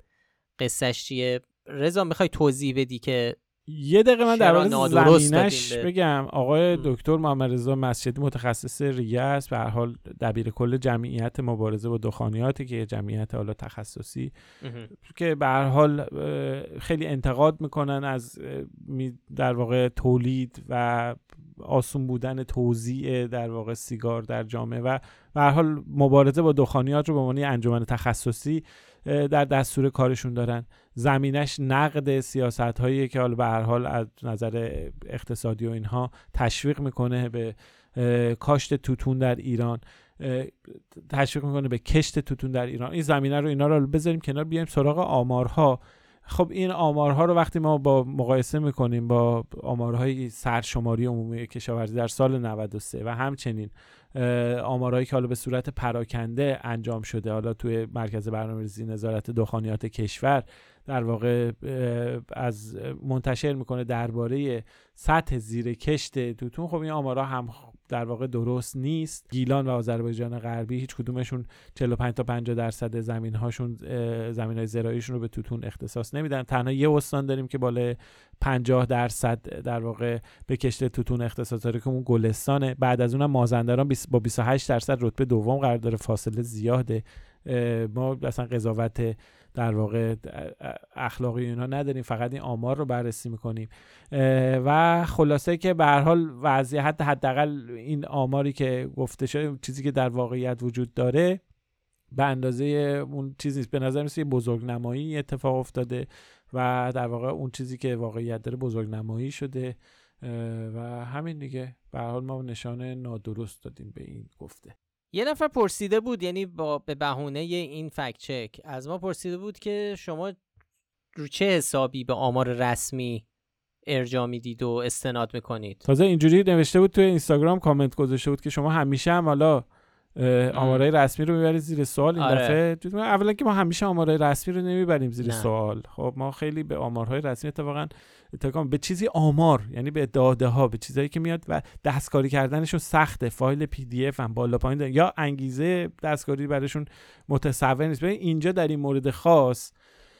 قصهش چیه. رضا می‌خوای توضیح بدی که یه دقیقه من در مورد زمینش بگم. آقای دکتر محمد رضا مسجدی متخصص ریه است. به هر حال دبیر کل جمعیت مبارزه با دخانیاتی که جمعیت حالا تخصصی که به هر حال خیلی انتقاد می‌کنن از در واقع تولید و آسون بودن توزیع در واقع سیگار در جامعه و به هر حال مبارزه با دخانیات رو به عنوان انجمن تخصصی در دستور کارشون دارن. زمینش نقد سیاست هایی که حالا به هر حال از نظر اقتصادی و اینها تشویق می‌کنه به کاشت توتون در ایران تشویق می‌کنه به کشت توتون در ایران. این زمینه رو اینا رو بذاریم کنار بیایم سراغ آمارها. خب این آمارها رو وقتی ما با مقایسه می‌کنیم با آمارهای سرشماری عمومی کشاورزی در سال 93 و همچنین آمارهایی که حالا به صورت پراکنده انجام شده حالا توی مرکز برنامه‌ریزی نظارت دخانیات کشور در واقع از منتشر می‌کنه درباره سطح زیر کشت توتون. خب این آمارها هم در واقع درست نیست. گیلان و آذربایجان غربی هیچ کدومشون 45 تا 50 درصد زمین هاشون زمین های زراعیشون رو به توتون اختصاص نمیدن. تنها یه استان داریم که بالای 50 درصد در واقع به کشت توتون اختصاص داره که اون گلستانه. بعد از اونم مازندران با 28 درصد رتبه دوم قرار داره فاصله زیاده. ما اصلا قضاوت در واقع اخلاقی اینا نداریم فقط این آمار رو بررسی می‌کنیم. و خلاصه که به هر حال وضعیت حداقل این آماری که گفته شده چیزی که در واقعیت وجود داره به اندازه اون چیزی نیست به نظر میسه یه بزرگ نمایی اتفاق افتاده و در واقع اون چیزی که واقعیت داره بزرگ نمایی شده و همین دیگه. به حال ما نشانه نادرست دادیم به این گفته. یه نفر پرسیده بود یعنی با به بهونه این فکت چک. از ما پرسیده بود که شما رو چه حسابی به آمار رسمی ارجاع می‌دید و استناد می‌کنید؟ تازه اینجوری نوشته بود توی اینستاگرام کامنت گذاشته بود که شما همیشه هم حالا آمارای رسمی رو می‌برید زیر سوال این آره. دفعه. اولا که ما همیشه آمارای رسمی رو نمی‌بریم زیر نه. سوال. خب ما خیلی به آمارهای رسمی اتفاقا اتفاقا به چیزی آمار یعنی به داده ها به چیزایی که میاد و دستکاری کردنشون سخته. فایل پی دی اف هم بالا پایین یا انگیزه دستکاری براشون متصور نیست. ببین اینجا در این مورد خاص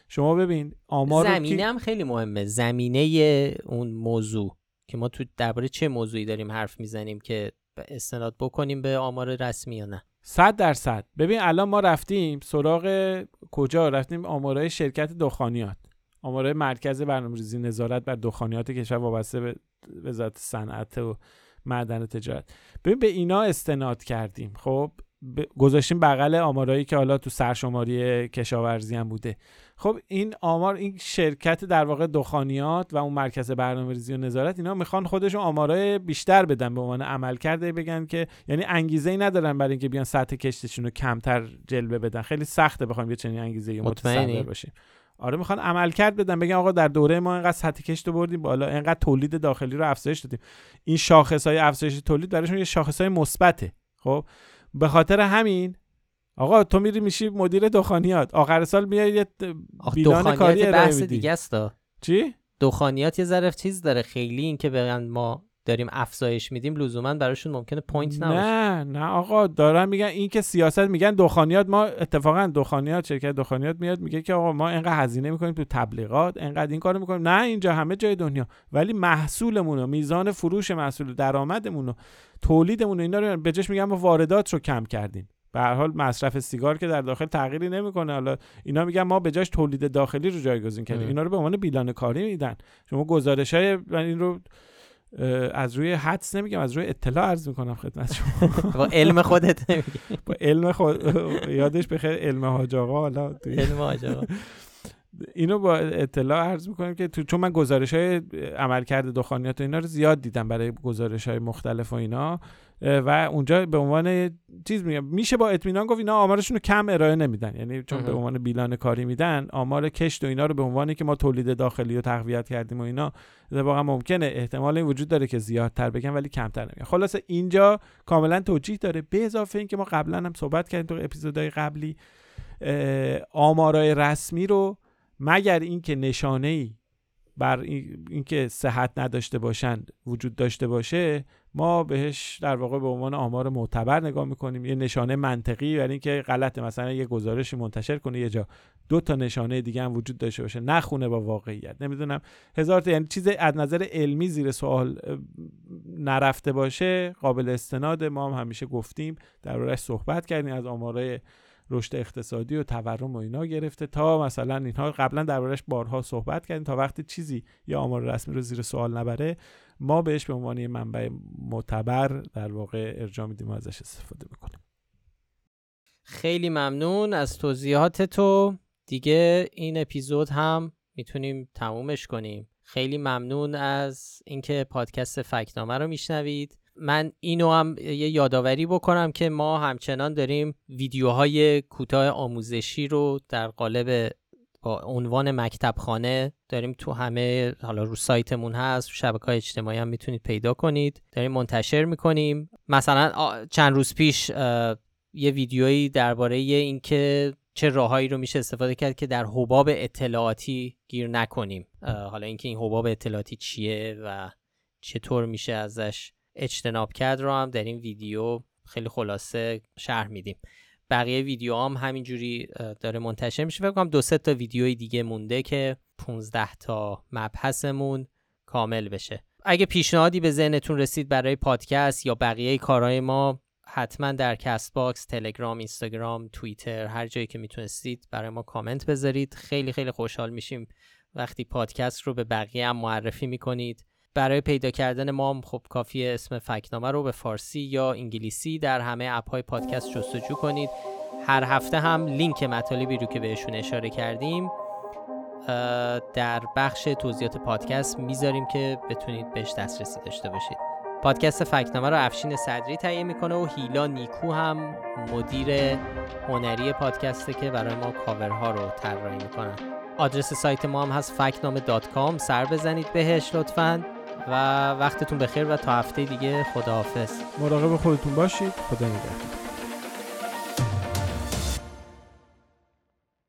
شما ببین آمار زمینه هم خیلی مهمه. زمینه اون موضوع که ما تو درباره چه موضوعی داریم حرف می‌زنیم که استناد بکنیم به آمار رسمی یا نه. صد درصد. ببین الان ما رفتیم سراغ کجا؟ رفتیم آمارهای شرکت دخانیات. آمارهای مرکز برنامه‌ریزی نظارت بر دخانیات کشور وابسته به وزارت صنعت و معدن تجارت. ببین به اینا استناد کردیم. خب گذاشتیم بغل آمارایی که حالا تو سرشماری کشاورزی هم بوده. خب این آمار این شرکت در واقع دخانیات و اون مرکز برنامه ریزی و نظارت اینا می‌خوان خودشون آمارای بیشتر بدن به عنوان عمل کرده بگن که یعنی انگیزه ای ندارن برای اینکه بیان سطح کشتشون رو کمتر جلوه بدن. خیلی سخته بخوایم یه چنین انگیزه ای متصور باشیم. آره می‌خوان عمل کرد بدن. بگن آقا در دوره ما اینقدر سطح کشت بردیم بالا اینقدر تولید داخلی رو افزایش دادیم. این شاخص های افزایش تولید براشون یه شاخص های مثبته. خب به خاطر همین آقا تو میری میشی مدیر دخانیات. آخر سال میای یه بیلان کاری بحث دیگه است چی؟ دخانیات یه ظرف چیز داره. خیلی اینکه بگن ما داریم افزایش میدیم لزوما براشون ممکنه پوینت نباشه. نه نه آقا دارن میگن این که سیاست میگن دخانیات ما اتفاقا دخانیات شرکت دخانیات میاد میگه که آقا ما اینقدر هزینه می‌کنیم تو تبلیغات اینقدر این کارو می‌کنیم. نه اینجا همه جای دنیا ولی محصولمون میزان فروش محصول درآمدمون و تولیدمون اینا رو به جاش میگن ما واردات رو کم کردیم. به هر حال مصرف سیگار که در داخل تغییری نمی‌کنه. حالا اینا میگن ما به جاش تولید داخلی رو جایگزین کردیم. اینا رو به عنوان بیلان کاری میدن. شما گزارش های این رو از روی حدس نمیگم از روی اطلاع عرض می‌کنم خدمت شما. با علم خودت [laughs] نمیگم با علم خود یادش بخیر علم حاج آقا حالا علم حاج [laughs] اینو با اطلاع عرض می‌کنم که تو چون من گزارش های عملکرد دخانیات و اینا رو زیاد دیدم برای گزارش های مختلف و اینا و اونجا به عنوان چیز میگم میشه با اطمینان گفت اینا آمارشون رو کم ارائه نمیدن. یعنی چون به عنوان بیلان کاری میدن آمار کشت و اینا رو به عنوانی که ما تولید داخلی رو تقویت کردیم و اینا واقعا ممکنه. احتمال این وجود داره که زیادتر بگن ولی کمتر نمیگن. خلاصه اینجا کاملا توجیه داره. به اضافه اینکه ما قبلا هم صحبت کردیم تو اپیزودهای قبلی آمارای رسمی رو مگر اینکه نشانه ای بر اینکه صحت نداشته باشند وجود داشته باشه ما بهش در واقع به عنوان آمار معتبر نگاه می‌کنیم. یه نشانه منطقی برای اینکه غلطه. مثلا یه گزارشی منتشر کنه یه جا دو تا نشانه دیگه هم وجود داشته باشه. نخونه با واقعیت. نمی‌دونم. هزار تا یعنی چیز از نظر علمی زیر سوال نرفته باشه قابل استناد. ما هم همیشه گفتیم در صحبت کردیم از آمارای رشد اقتصادی و تورم و اینا گرفته تا مثلا اینها قبلا دربارش بارها صحبت کردیم تا وقتی چیزی یا آمار رسمی رو زیر سوال نبره ما بهش به عنوان منبع معتبر در واقع ارجاع میدیم و ازش استفاده می‌کنیم. خیلی ممنون از توضیحات تو دیگه این اپیزود هم می‌تونیم تمومش کنیم. خیلی ممنون از اینکه پادکست فکنامه رو میشنوید. من اینو هم یه یادآوری بکنم که ما همچنان داریم ویدیوهای کوتاه آموزشی رو در قالب با عنوان مکتبخانه داریم تو همه حالا رو سایتمون هست شبکه های اجتماعی هم می‌تونید پیدا کنید. داریم منتشر می‌کنیم. مثلا چند روز پیش یه ویدیویی درباره اینکه چه راههایی رو میشه استفاده کرد که در حباب اطلاعاتی گیر نکنیم. حالا اینکه این حباب اطلاعاتی چیه و چطور میشه ازش اجتناب کرد رو هم در این ویدیو خیلی خلاصه شرح میدیم. بقیه ویدیو هم همینجوری داره منتشر میشه. فکر کنم دو سه تا ویدیوی دیگه مونده که 15 تا مبحثمون کامل بشه. اگه پیشنهادی به ذهنتون رسید برای پادکست یا بقیه کارهای ما حتما در کست باکس، تلگرام، اینستاگرام، توییتر هر جایی که می‌تونستید برای ما کامنت بذارید. خیلی خیلی خوشحال میشیم وقتی پادکست رو به بقیه هم معرفی می‌کنید. برای پیدا کردن ما هم خب کافی اسم فکنامه رو به فارسی یا انگلیسی در همه اپ های پادکست جستجو کنید. هر هفته هم لینک مطالبی رو که بهشون اشاره کردیم در بخش توضیحات پادکست می‌ذاریم که بتونید بهش دسترسی داشته باشید. پادکست فکنامه رو افشین صدری تهیه می‌کنه و هیلا نیکو هم مدیر هنری پادکسته که برای ما کاورها رو طراحی می‌کنن آدرس سایت ما هم هست فکنامه سر بزنید بهش لطفاً. و وقتتون بخیر و تا هفته دیگه خداحافظ. مراقب خودتون باشید. خدا نگهدار.